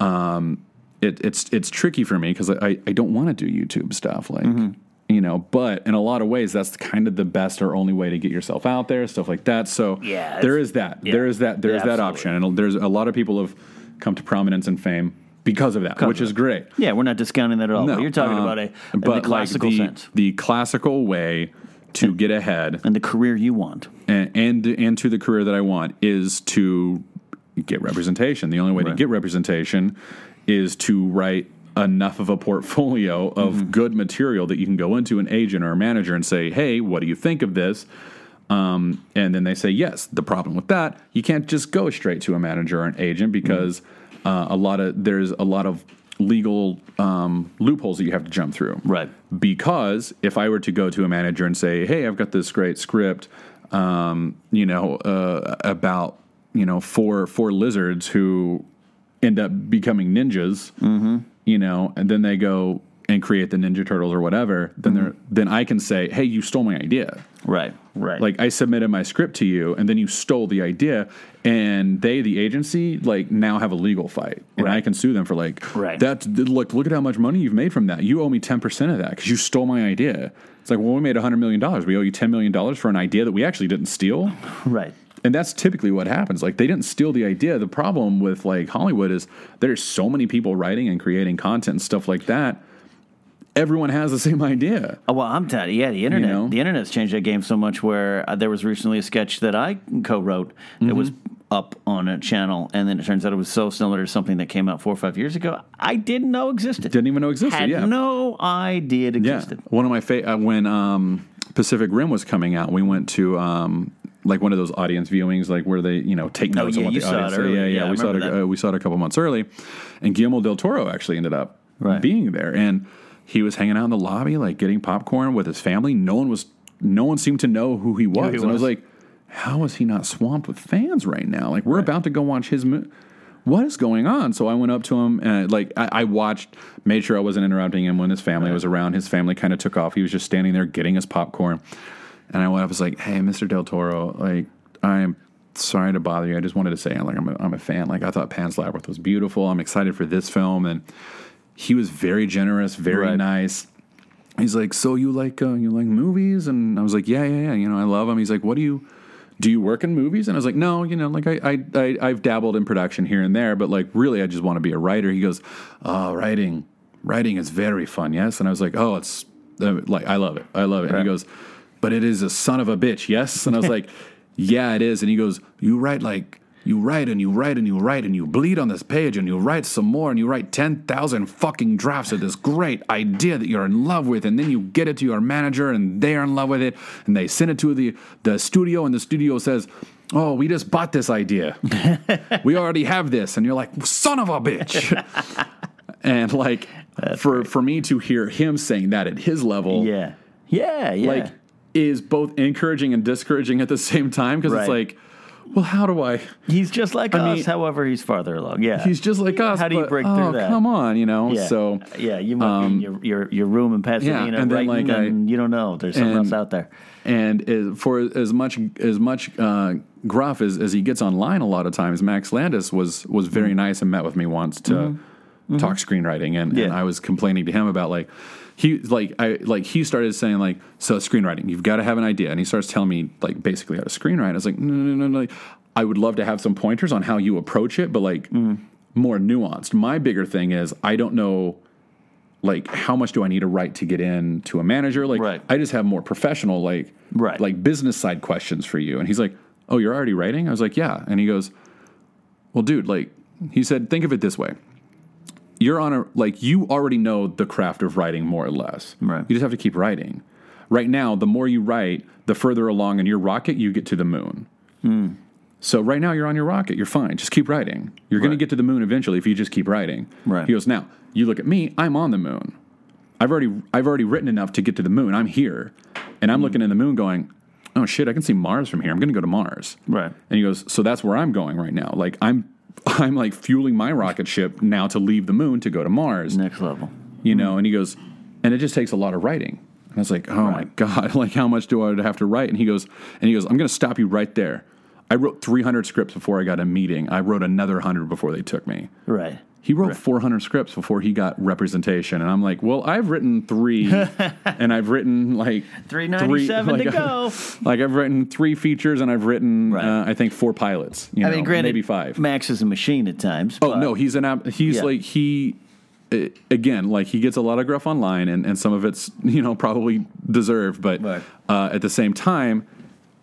Um, it, it's it's tricky for me because I, I don't want to do YouTube stuff like Mm-hmm. you know, but in a lot of ways that's kind of the best or only way to get yourself out there, stuff like that. So Yeah, there is that. yeah. There is that. There is Yeah, that absolutely. option, and there's a lot of people have come to prominence and fame because of that, which of is great. Yeah, we're not discounting that at all. No, but you're talking uh, about a but the classical like the, sense the classical way to get ahead and the career you want. and, and and to the career that I want is to get representation. The only way to get representation is to write enough of a portfolio of Mm-hmm. good material that you can go into an agent or a manager and say, "Hey, what do you think of this?" Um, and then they say yes. The problem with that, you can't just go straight to a manager or an agent because uh, a lot of there's a lot of legal um, loopholes that you have to jump through. Right. Because if I were to go to a manager and say, "Hey, I've got this great script, um, you know, uh, about you know four four lizards who end up becoming ninjas," you know, and then they go and create the Ninja Turtles or whatever, then they're then I can say, "Hey, you stole my idea." Right. Right. Like I submitted my script to you, and then you stole the idea, and they, the agency, like now have a legal fight, and I can sue them for like Right. That look, look at how much money you've made from that. You owe me ten percent of that because you stole my idea. It's like, well, we made hundred million dollars. We owe you ten million dollars for an idea that we actually didn't steal. right. And that's typically what happens. Like they didn't steal the idea. The problem with like Hollywood is there's so many people writing and creating content and stuff like that. Everyone has the same idea. Oh, well, I'm telling you, yeah, the internet, know? the internet's changed that game so much. Where uh, there was recently a sketch that I co-wrote that was Mm-hmm. up on a channel, and then it turns out it was so similar to something that came out four or five years ago. I didn't know existed. Didn't even know existed. Had yeah. no idea it existed. One of my fa- uh, when um, Pacific Rim was coming out, we went to um, like one of those audience viewings, like where they you know take notes Oh, notes yeah, on what you the saw it audience. early. Yeah, yeah, Yeah, we saw it. Uh, we saw it a couple months early, and Guillermo del Toro actually ended up Right. being there, and he was hanging out in the lobby, like getting popcorn with his family. No one was, no one seemed to know who he was, he and I was was. like, how is he not swamped with fans right now? Like we're about to go watch his. Mo- what is going on? So I went up to him and uh, like I, I watched, made sure I wasn't interrupting him when his family was around. His family kind of took off. He was just standing there getting his popcorn, and I went up. I was like, "Hey, Mr. Del Toro, like I'm sorry to bother you. I just wanted to say, like I'm a, I'm a fan. Like I thought Pan's Labyrinth was beautiful. I'm excited for this film, and he was very generous, very Right. nice. He's like, so you like uh, you like movies? And I was like, yeah, yeah, yeah. You know, I love them. He's like, what do you do? You work in movies? And I was like, no, you know, like I I, I I've dabbled in production here and there, but like really, I just want to be a writer. He goes, oh, writing, writing is very fun, yes. And I was like, oh, it's uh, like I love it, I love it. And he goes, but it is a son of a bitch, yes. And I was like, yeah, it is. And he goes, you write like you write and you write and you write and you bleed on this page and you write some more and you write 10,000 fucking drafts of this great idea that you're in love with and then you get it to your manager and they're in love with it and they send it to the, the studio and the studio says, Oh, we just bought this idea. we already have this. And you're like, son of a bitch. and like, for, for me to hear him saying that at his level, Yeah. Yeah. Yeah. like, is both encouraging and discouraging at the same time because it's like, well, how do I? he's just like I us. mean- however, he's farther along. Yeah. He's just like us. How do you but, break oh, through that? Come on, you know. yeah. So yeah, you might be in your, your your room in Pasadena and then, like, I- you don't know. There's something and- else out there. and as, for as much as much uh, gruff as, as he gets online, a lot of times Max Landis was was very nice and met with me once to talk screenwriting, and, and Mm-hmm. I was complaining to him about like he like I like he started saying like so screenwriting you've got to have an idea, and he starts telling me like basically how to screenwrite. I was like no no no no. Like, I would love to have some pointers on how you approach it, but like Mm. more nuanced. My bigger thing is I don't know like how much do I need to write to get in to a manager? Like Right. I just have more professional like Right. like business side questions for you. And he's like, "Oh, you're already writing?" I was like, "Yeah." And he goes, "Well, dude, like he said, think of it this way. You're on a like you already know the craft of writing more or less. Right. You just have to keep writing. Right now, the more you write, the further along in your rocket you get to the moon. Hmm. So right now you're on your rocket. You're fine. Just keep writing. You're going to get to the moon eventually if you just keep writing. Right. He goes, now you look at me. I'm on the moon. I've already I've already written enough to get to the moon. I'm here, and I'm hmm. looking in the moon, going, oh shit, I can see Mars from here. I'm going to go to Mars. Right. And he goes, so that's where I'm going right now. Like I'm I'm like fueling my rocket ship now to leave the moon to go to Mars. Next level. you know mm-hmm. and he goes and it just takes a lot of writing. And i was like oh my god like how much do i have to write? And he goes and he goes i'm going to stop you right there. I wrote 300 scripts before i got a meeting. I wrote another 100 before they took me. Right. He wrote 400 scripts before he got representation and i'm like well i've written three and i've written like 397 three- to go. like i've written three features and i've written Right. uh, i think four pilots you I know, mean, granted, maybe five Max is a machine at times. Oh no, he's an he's Yeah. like he uh, again like he gets a lot of gruff online and, and some of it's you know probably deserved, but Right. uh, at the same time,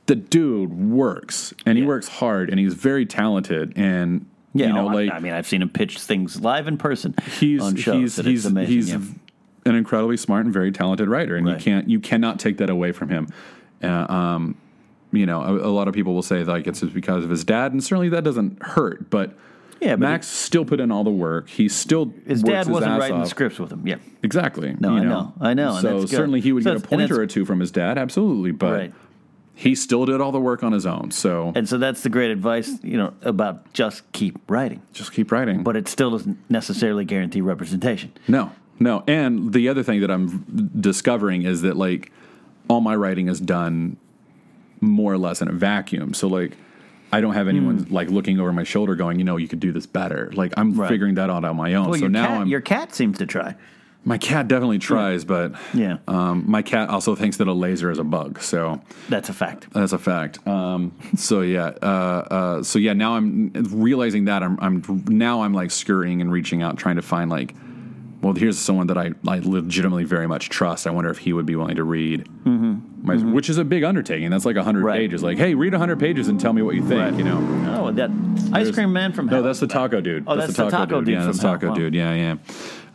the dude works and he works hard and he's very talented and Yeah, you know oh, I- like I, mean, I've seen him pitch things live in person he's on shows. he's he's amazing. he's yeah. an incredibly smart and very talented writer, and Right. you can't you cannot take that away from him. Uh, um, you know, a, a lot of people will say like it's because of his dad, and certainly that doesn't hurt, but. Yeah, but Max still put in all the work. He still His dad wasn't writing off. scripts with him. Yeah. Exactly. No, I know. I know, and So certainly he would So get a pointer or two from his dad, absolutely. But Right. He still did all the work on his own. So And so that's the great advice, you know, about just keep writing. just keep writing. But it still doesn't necessarily guarantee representation. no, no. And the other thing that I'm discovering is that like all my writing is done more or less in a vacuum. So like I don't have anyone hmm. like looking over my shoulder going, you know, you could do this better. Like I'm. Right. figuring that out on my own. Well, so now cat, I'm your cat seems to try. My cat definitely tries, but Yeah. um, my cat also thinks that a laser is a bug. So That's a fact. That's a fact. Um, so yeah, uh, uh, so yeah. Now I'm realizing that I'm, I'm now I'm like scurrying and reaching out, trying to find like, well, here's someone that I, I legitimately very much trust. I wonder if he would be willing to read, my, which is a big undertaking. That's like hundred Right. pages. Like, hey, read hundred pages and tell me what you think. Right. You know. Oh, that ice cream man from No, hell. that's the taco dude. Oh, that's the taco dude Yeah, from that's the taco hell. Wow. dude. Yeah, yeah.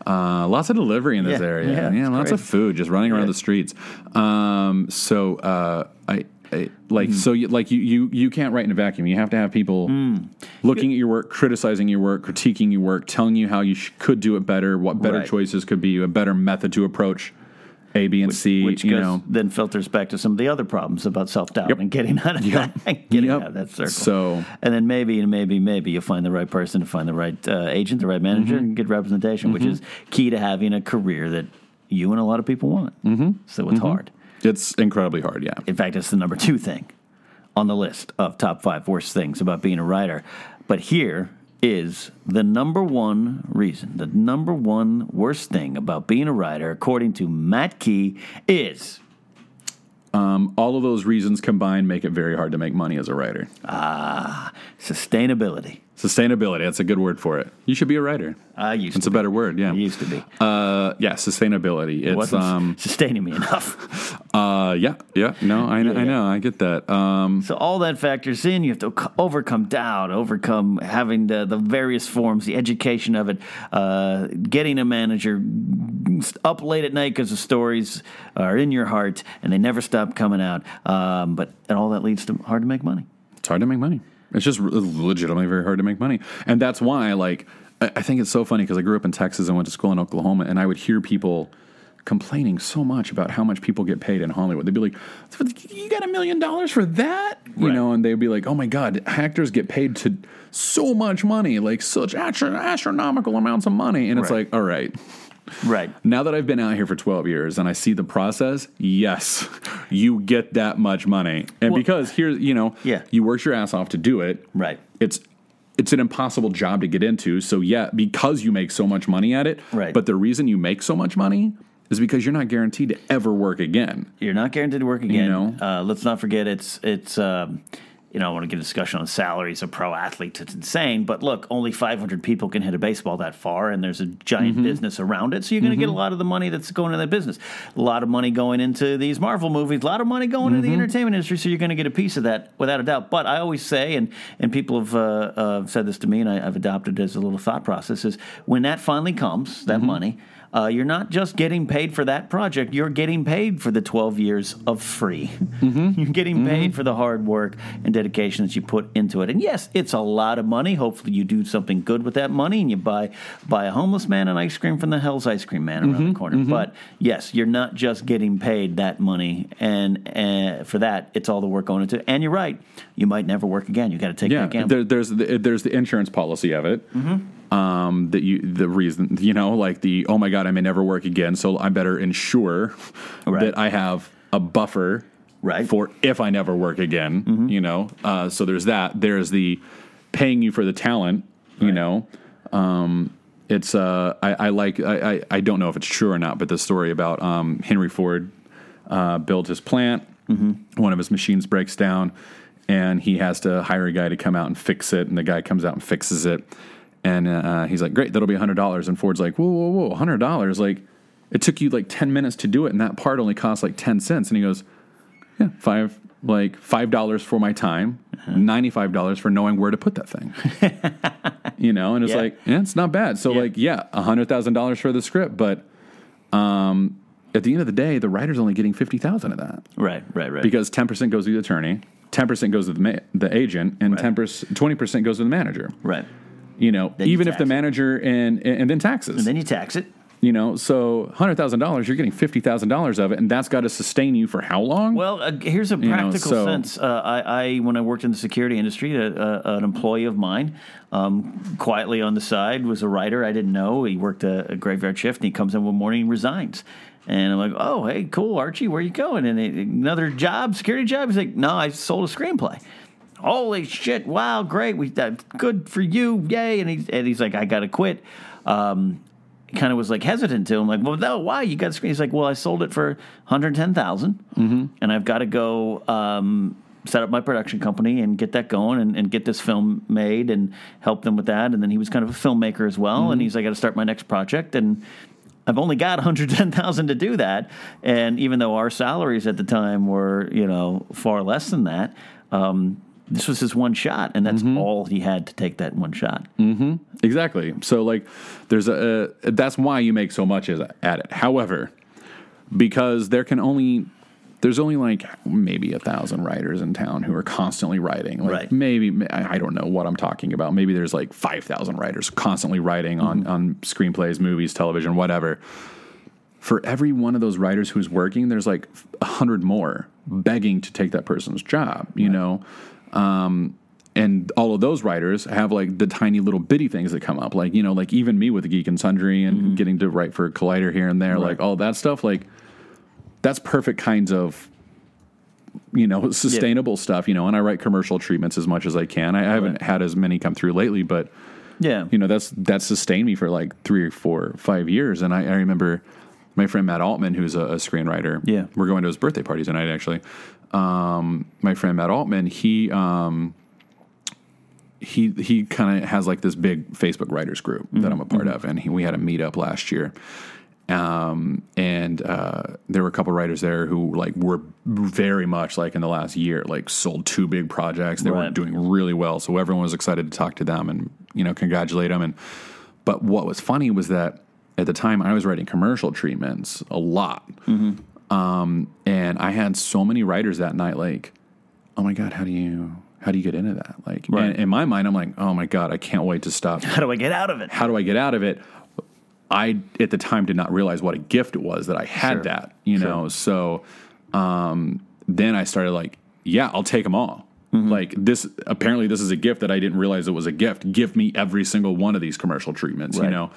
Uh, lots of delivery in this Yeah, area. yeah, Yeah, lots of food just running around Yeah. the streets. Um, so uh, I, I like Hmm. so you, like you, you you can't write in a vacuum. You have to have people Hmm. looking at your work, criticizing your work, critiquing your work, telling you how you sh- could do it better, what better Right. choices could be, a better method to approach A, B, and C. which you goes, know, then filters back to some of the other problems about self doubt Yep. and getting out of Yep. that, getting Yep. out of that circle. So- and then maybe, and maybe, maybe you'll find the right person to find the right uh, agent, the right manager, Mm-hmm. and get representation, which is key to having a career that you and a lot of people want. Mm-hmm. So it's hard. it's incredibly hard. Yeah. In fact, it's the number two thing on the list of top five worst things about being a writer. But here is the number one reason, the number one worst thing about being a writer, according to Matt Key, is All of those reasons combined make it very hard to make money as a writer. Ah, sustainability. Sustainability. That's a good word for it. You should be a writer. I used It's to a better word. Yeah. I used to be. Uh, yeah. Sustainability. It It's wasn't um. sustaining me enough. Uh. Yeah. Yeah. No. I. know I yeah. know. I get that. Um. So all that factors in. You have to overcome doubt, overcome having the, the various forms, the education of it, uh, getting a manager up late at night because the stories are in your heart and they never stop coming out. Um, but and all that leads to hard to make money. It's hard to make money. It's just legitimately very hard to make money, and that's why, like, I I think it's so funny because I grew up in Texas and went to school in Oklahoma, and I would hear people complaining so much about how much people get paid in Hollywood. They'd be like, "You got a million dollars for that?" You Right. know, and they'd be like, "Oh my god, actors get paid to so much money, like such astro- astronomical amounts of money," and it's Right. like, all right. Right. Now that I've been out here for 12 years and I see the process, yes, you get that much money. And Well- because here, you know, Yeah. you work your ass off to do it. Right. It's it's an impossible job to get into. So yeah, because you make so much money at it. Right. But the reason you make so much money is because you're not guaranteed to ever work again. You're not guaranteed to work again. You know? Uh, let's not forget it's it's. Um, you know, I want to get a discussion on salaries of pro athletes. It's insane, but look, only 500 people can hit a baseball that far, and there's a giant Mm-hmm. business around it. So you're going to get a lot of the money that's going into that business. A lot of money going into these Marvel movies. A lot of money going into Mm-hmm. the entertainment industry. So you're going to get a piece of that without a doubt. But I always say, and and people have uh, uh, said this to me, and I, I've adopted it as a little thought process: is when that finally comes, that Mm-hmm. money. Uh, you're not just getting paid for that project, you're getting paid for the 12 years of free. Mm-hmm. you're getting paid for the hard work and dedication that you put into it. And yes, it's a lot of money. Hopefully, you do something good with that money and you buy, buy a homeless man an ice cream from the Hell's Ice Cream Man around Mm-hmm. the corner. But yes, you're not just getting paid that money. And uh, for that, it's all the work going into it. And you're right, you might never work again. you got to take Yeah, that gamble. there, there's the, there's the insurance policy of it. Um, that you the reason you know like the oh my god I may never work again, so I better ensure Right. that I have a buffer Right. for if I never work again. You know, uh, so there's that. There's the paying you for the talent. You Right. know, um, it's uh, I, I like I, I I don't know if it's true or not, but the story about um, Henry Ford uh, built his plant. One of his machines breaks down, and he has to hire a guy to come out and fix it. And the guy comes out and fixes it, and uh, he's like, "Great, that'll be hundred dollars." And Ford's like, "Whoa, whoa, whoa, hundred dollars! Like, it took you like ten minutes to do it, and that part only cost like ten cents." And he goes, "Yeah, five like five dollars for my time, ninety-five dollars for knowing where to put that thing." you know, and it's Yeah. like, yeah, it's not bad. So Yeah. like, yeah, hundred thousand dollars for the script, but um, at the end of the day, the writer's only getting fifty thousand of that right, right, right. because ten percent goes to the attorney, ten percent goes to the ma- the agent, and Right. ten percent, twenty percent goes to the manager. right. You know, Then you even if the it. manager and and then taxes. And then you tax it. you know, so hundred thousand dollars, you're getting fifty thousand dollars of it, and that's got to sustain you for how long? Well, uh, here's a know, practical so- sense. Uh, I, I, when I worked in the security industry, a, a, an employee of mine, um, quietly on the side, was a writer. I didn't know he worked a, a graveyard shift, and he comes in one morning and resigns. And I'm like, "Oh, hey, cool, Archie, where you going?" And he- another job, security job. He's like, "No, I sold a screenplay." Holy shit! Wow, great. We good for you, yay! And he's and he's like, "I got to quit." Um, kind of was like hesitant to. I'm like, well, no, why? You got screen. He's like, well, I sold it for 110,000 Mm-hmm. and I've got to go um, set up my production company and get that going and, and get this film made and help them with that. And then he was kind of a filmmaker as well, Mm-hmm. and he's like, I got to start my next project and. I've only got 110,000 to do that, and even though our salaries at the time were, you know, far less than that, um, this was his one shot, and Mm-hmm. that's all he had to take that one shot. Exactly. So like, there's a uh, that's why you make so much as at it. However, because there can only there's only like maybe a thousand writers in town who are constantly writing. Like Right. Maybe I I don't know what I'm talking about. Maybe there's like five thousand writers constantly writing on on screenplays, movies, television, whatever. For every one of those writers who's working, there's like a hundred more begging to take that person's job. You know. Um, and all of those writers have like the tiny little bitty things that come up, like you know, like even me with Geek and Sundry and getting to write for Collider here and there, like all that stuff, like that's perfect kinds of you know sustainable stuff, you know. And I write commercial treatments as much as I can. I, I haven't Right. had as many come through lately, but Yeah, you know that's that sustained me for like three or four, five years. And I, I remember my friend Matt Altman, who's a, a screenwriter. Yeah. we're going to his birthday party tonight. Actually, um, my friend Matt Altman, he um, he he kind of has like this big Facebook writers group that I'm a part of, and he, we had a meetup last year. Um, and uh, there were a couple writers there who like were very much like in the last year, like sold two big projects. They were doing really well, so everyone was excited to talk to them and you know congratulate them. And but what was funny was that at the time I was writing commercial treatments a lot, um, and I had so many writers that night like, oh my god, how do you how do you get into that? Like Right. and in my mind, I'm like, oh my god, I can't wait to stop How do I get out of it? how do I get out of it? I at the time did not realize what a gift it was that I had Sure. that, you Sure. know. So um, then I started like, yeah, I'll take them all. Mm-hmm. Like this, apparently this is a gift that I didn't realize it was a gift. Give me every single one of these commercial treatments, you know,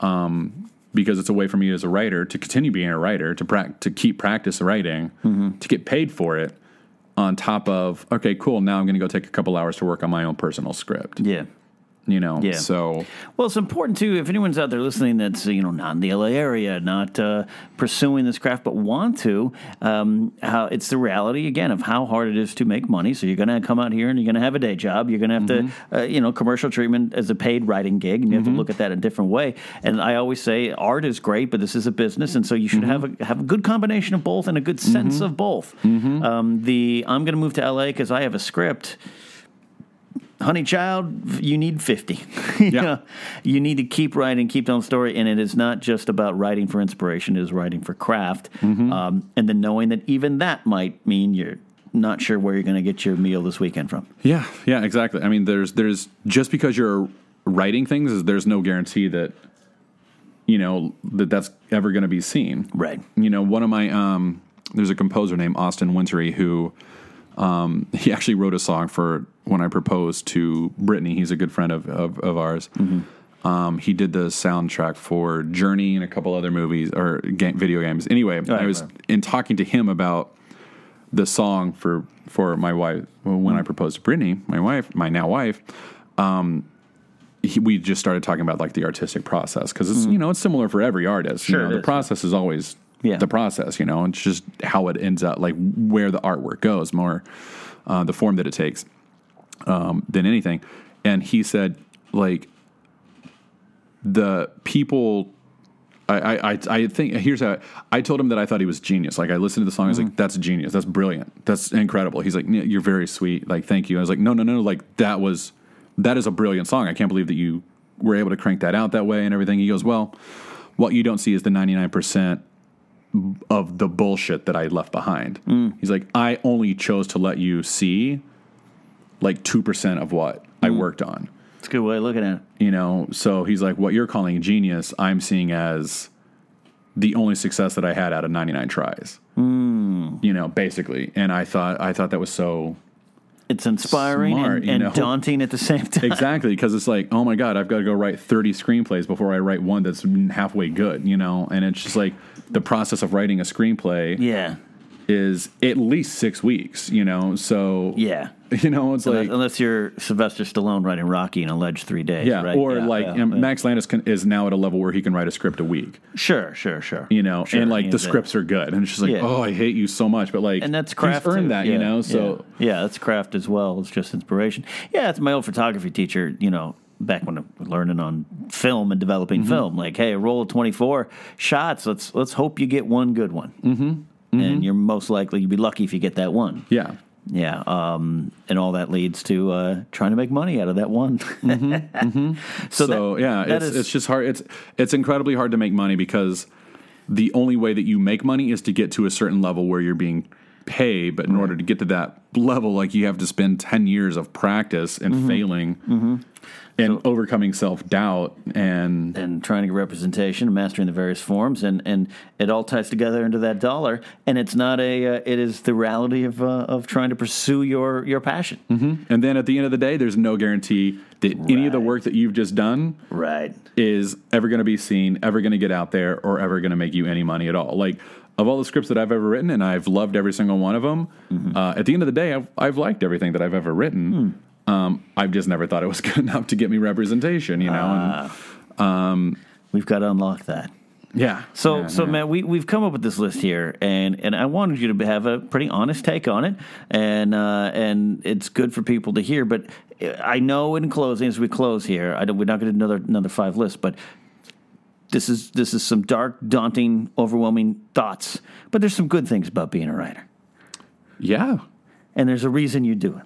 um, because it's a way for me as a writer to continue being a writer, to prac to keep practice writing, Mm-hmm. to get paid for it. On top of okay, cool. Now I'm going to go take a couple hours to work on my own personal script. Yeah. You know, Yeah. so Well, it's important too. If anyone's out there listening that's you know not in the LA area, not uh, pursuing this craft, but want to, um, how it's the reality again of how hard it is to make money. So you're going to come out here and you're going to have a day job. You're going to have Mm-hmm. to, uh, you know, commercial treatment as a paid writing gig, and you have to look at that a different way. And I always say art is great, but this is a business, and so you should Mm-hmm. have a have a good combination of both and a good sense of both. Mm-hmm. Um, the I'm going to move to LA because I have a script honey child you need 50 you, Yeah. know, you need to keep writing keep telling the story and it is not just about writing for inspiration it is writing for craft Mm-hmm. um, and then knowing that even that might mean you're not sure where you're going to get your meal this weekend from Yeah, yeah, exactly. I mean, there's there's just because you're writing things, is there's no guarantee that you know that that's ever going to be seen. Right. You know, one of my um, there's a composer named Austin Wintory who um, he actually wrote a song for when I proposed to Brittany. He's a good friend of of, of ours. Um, he did the soundtrack for Journey and a couple other movies or game, video games. Anyway, I was right. in talking to him about the song for for my wife when I proposed to Brittany, my wife, my now wife. Um, he, we just started talking about like the artistic process because it's you know it's similar for every artist. Sure you know, the is. process is always Yeah. the process. You know, it's just how it ends up, like where the artwork goes, more uh, the form that it takes um, than anything. And he said like the people I, I, I- think here's how I told him that I thought he was genius. Like I listened to the song, I was Mm-hmm. like, "That's genius. That's brilliant. That's incredible." He's like, "You're very sweet. Like, thank you." I was like, "No, no, no. Like that was that is a brilliant song. I can't believe that you were able to crank that out that way and everything." He goes, "Well, what you don't see is the 99 percent of the bullshit that I left behind." Mm. He's like, "I only chose to let you see like two percent of what I Mm. worked on." it's a good way of looking at it you know so he's like what you're calling genius i'm seeing as the only success that i had out of 99 tries Hmm. you know basically and i thought i thought that was so it's inspiring Smart, and, you know. daunting at the same time exactly because it's like oh my god i've got to go write 30 screenplays before i write one that's halfway good you know and it's just like the process of writing a screenplay yeah is at least six weeks you know so yeah you know it's unless, like unless you're Sylvester Stallone writing Rocky in alleged three days, yeah, right? or Yeah, like yeah, yeah. Max Landis can, is now at a level where he can write a script a week. Sure, sure, sure. you know, Sure, and like the scripts are good, and it's just like, oh, I hate you so much, but like, and that's craft. he's earned too. that, you know. So yeah. that's craft as well. It's just inspiration. Yeah, it's my old photography teacher. You know, back when I was learning on film and developing Mm-hmm. film, like, hey, a roll of twenty four shots. Let's let's hope you get one good one. Mm-hmm. And you're most likely you'd be lucky if you get that one. yeah, Yeah, um, and all that leads to uh, trying to make money out of that one. So, so that- yeah, that it's is- it's just hard. It's it's incredibly hard to make money because the only way that you make money is to get to a certain level where you're being paid. But in order to get to that level, like you have to spend ten years of practice and Mm-hmm. failing and overcoming self doubt and and trying to get representation, and mastering the various forms, and, and it all ties together into that dollar. And it's not a, uh, it is the reality of uh, of trying to pursue your your passion. and then at the end of the day, there's no guarantee that any of the work that you've just done Right. is ever going to be seen, ever going to get out there, or ever going to make you any money at all. Like of all the scripts that I've ever written, and I've loved every single one of them. Uh, at the end of the day, I've, I've liked everything that I've ever written. Um, I've just never thought it was good enough to get me representation, you know. We've got to unlock that. yeah. So, Yeah, so yeah. man, we we've come up with this list here, and and I wanted you to have a pretty honest take on it, and uh, and it's good for people to hear. But I know in closing, as we close here, I don't, we're not going to do another another five lists, but this is this is some dark, daunting, overwhelming thoughts. But there's some good things about being a writer, Yeah, and there's a reason you do it,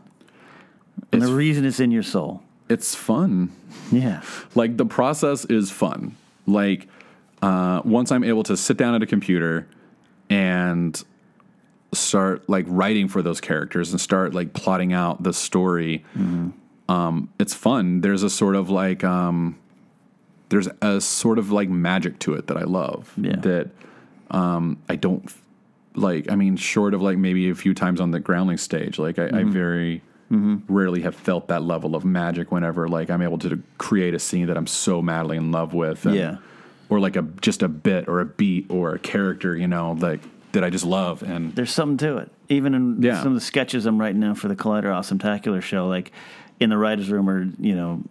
and It's- the reason it's in your soul. it's fun. Yeah, Like the process is fun. Like uh, once I'm able to sit down at a computer and start like writing for those characters and start like plotting out the story, um, it's fun. There's a sort of like um, there's a sort of like magic to it that I love. Yeah. That um, I don't like. I mean, short of like maybe a few times on the groundling stage, like I, I very. Rarely have felt that level of magic whenever like I'm able to create a scene that I'm so madly in love with, and- Yeah. or like a just a bit or a beat or a character, you know, like that I just love, and there's something to it. Even in Yeah. some of the sketches I'm writing now for the Collider Awesome Tacular show, like in the writers' room, or you know,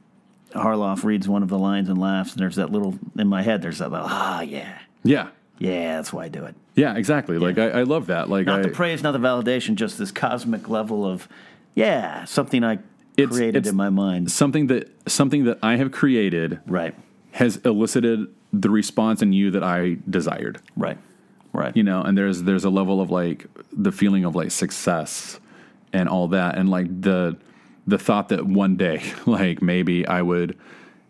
Harloff reads one of the lines and laughs, and there's that little in my head. There's that little ah yeah yeah, yeah that's why I do it. yeah, exactly. Like I, I love that. Like Not I, the praise, not the validation, just this cosmic level of yeah something I It's- created it's- in my mind. something that something that I have created Right, has elicited the response in you that I desired. right, right. you know and there's there's a level of like the feeling of like success and all that and like the the thought that one day like maybe i would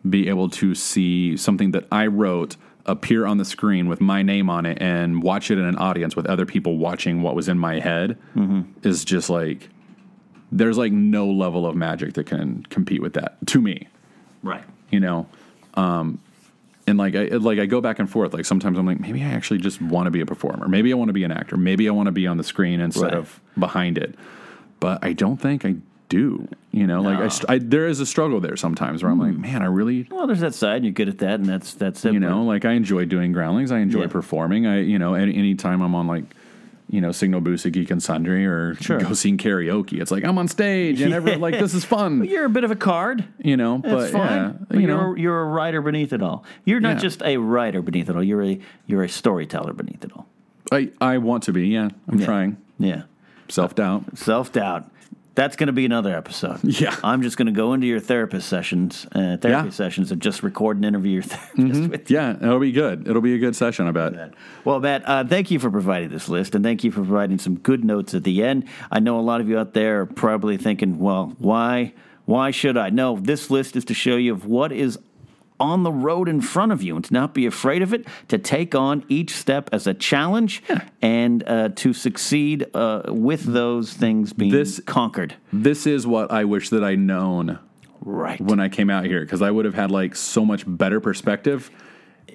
be able to see something that i wrote appear on the screen with my name on it and watch it in an audience with other people watching what was in my head is just like there's like no level of magic that can compete with that to me right. you know um and like I like I go back and forth. Like sometimes I'm like, maybe I actually just want to be a performer. Maybe I want to be an actor. Maybe I want to be on the screen instead Right. of behind it. But I don't think I do. You know, like I, st- I there is a struggle there sometimes where I'm like, hmm. man, I really, Well, there's that side, and you're good at that, and that's that's it. you know, like I enjoy doing groundlings. I enjoy Yeah. performing. I, you know, any time I'm on like. You know, Signal Boost, Geek and Sundry, or Sure. go sing karaoke. It's like I'm on stage and everyone like this is fun. You're a bit of a card. You know, but fine. yeah, But you you're know, you're a writer beneath it all. You're not Yeah. just a writer beneath it all. You're a you're a storyteller beneath it all. I I want to be. Yeah, I'm Yeah. trying. Yeah. Self doubt. Self doubt. That's going to be another episode. Yeah. I'm just going to go into your therapist sessions, uh, therapy Yeah. Mm-hmm. sessions, and just record and interview your therapist with Yeah, it'll be good. It'll be a good session, I bet. that. Well, Matt, uh, thank you for providing this list, and thank you for providing some good notes at the end. I know a lot of you out there are probably thinking, "Well, why? Why should I?" No, this list is to show you of what is on the road in front of you, and to not be afraid of it. To take on each step as a challenge, and uh, to succeed uh, with those things being This- conquered. This is what I wish that I'd known Right. when I came out here because I would have had like so much better perspective.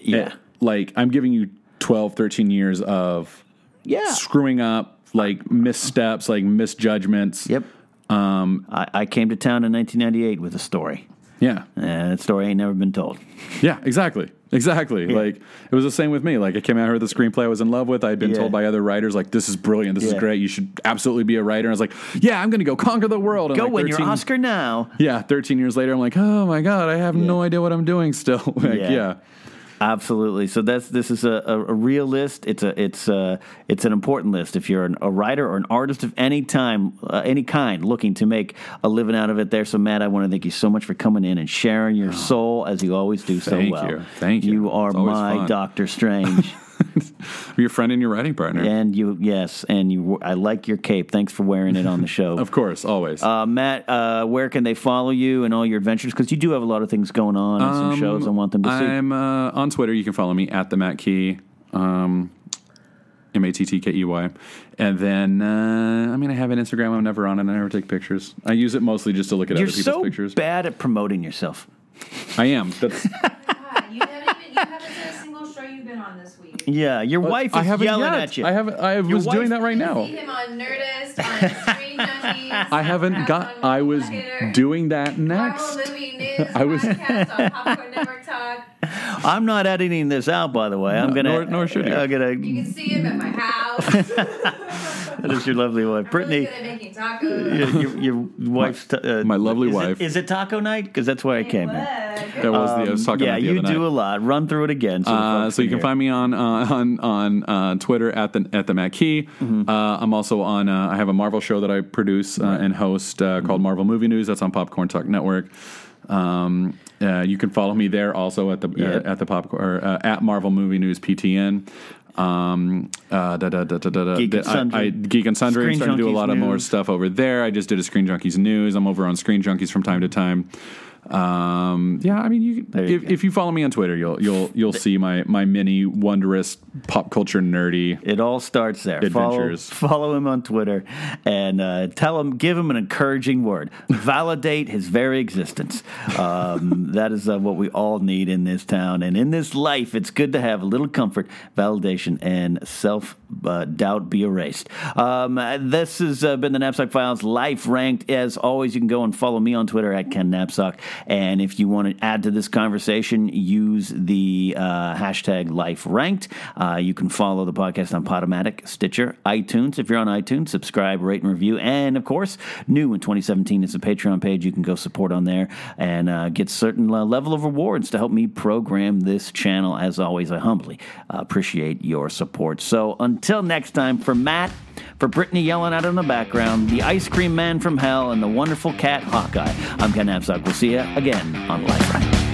yeah. Eh, Like I'm giving you 12, 13 years of Yeah. screwing up, like missteps, like misjudgments. Yep. Um, I, I came to town in 1998 with a story. Yeah. And that story ain't never been told. Yeah, exactly. Exactly. Like it was the same with me. Like I came out here with a screenplay I was in love with. I had been Yeah. told by other writers like this is brilliant. This is great. You should absolutely be a writer. And I was like, yeah, I'm going to go conquer the world. And Go like win your Oscar now. Yeah, 13 years later, I'm like, oh my God, I have no idea what I'm doing still. like, Yeah. Absolutely. So that's this is a, a, a real list. It's a it's a, it's an important list. If you're an, a writer or an artist of any time, uh, any kind, looking to make a living out of it, there. So Matt, I want to thank you so much for coming in and sharing your soul as you always do so Thank well. you. Thank you. You are my fun. Doctor Strange, Your friend and your writing partner. and you yes, and you. I like your cape. Thanks for wearing it on the show. Of course, always. Uh, Matt, uh, where can they follow you and all your adventures? Because you do have a lot of things going on and some shows I want them to see. Um, I'm uh, on Twitter. You can follow me at the Matt Key, um, M A T T K E Y. And then, uh, I mean, I have an Instagram. I'm never on it. I never take pictures. I use it mostly just to look at You're other people's so pictures. bad at promoting yourself. I am. That's, you haven't even you haven't said a single show you've been on this week. Yeah, your wife is I haven't yelling yet. at you. I haven't. I was wife- doing that right now. see him on Nerdist, on Screen Junkies. I haven't got. I was Twitter, doing that Marvel next. Movie News I was- on Popcorn Network Talk. I'm not editing this out, by the way. I'm gonna. nor- nor should you. I'm gonna. You can see him at my house. That is your lovely wife, Brittany. Brittany. Really good at making tacos. Your, your, your wife's t- uh, my lovely is wife. is it taco night? Because that's why I came here. That was the I was talking Um, yeah, about the you other do night. a lot. Run through it again. So, the Uh, so you can hear. find me on uh, on on uh, Twitter at the at the Matt Key. Mm-hmm. Uh, I'm also on. Uh, I have a Marvel show that I produce uh, and host uh, Mm-hmm. called Marvel Movie News. That's on Popcorn Talk Network. Um, uh, you can follow me there also at the Yep. uh, at the popcorn or, uh, at Marvel Movie News PTN. Um, uh, da, da, da, da, da, da. Geek and I- Sundry. I, Geek and Sundry. I'm Screen starting to do a lot of more stuff over there. I just did a Screen Junkies news. I'm over on Screen Junkies from time to time. Um, yeah, I mean, you, There you if, if you follow me on Twitter, you'll you'll you'll see my my mini wondrous pop culture nerdy. It all starts there. Adventures. Follow, follow him on Twitter and uh, tell him, give him an encouraging word. Validate his very existence. Um, that is uh, what we all need in this town and in this life. It's good to have a little comfort, validation, and self uh, doubt be erased. Um, this has uh, been the Napzok Files Life Ranked. As always, you can go and follow me on Twitter at Ken Napzok. And if you want to add to this conversation, use the uh, hashtag Life Ranked. Uh, you can follow the podcast on Podomatic, Stitcher, iTunes. If you're on iTunes, subscribe, rate, and review. And of course, new in 2017 is a Patreon page. You can go support on there and uh, get certain uh, level of rewards to help me program this channel. As always, I humbly uh, appreciate your support. So until next time, for Matt, for Brittany yelling out in the background, the ice cream man from hell, and the wonderful cat Hawkeye, I'm Ken Napzok. We'll see you again on Life Ranked.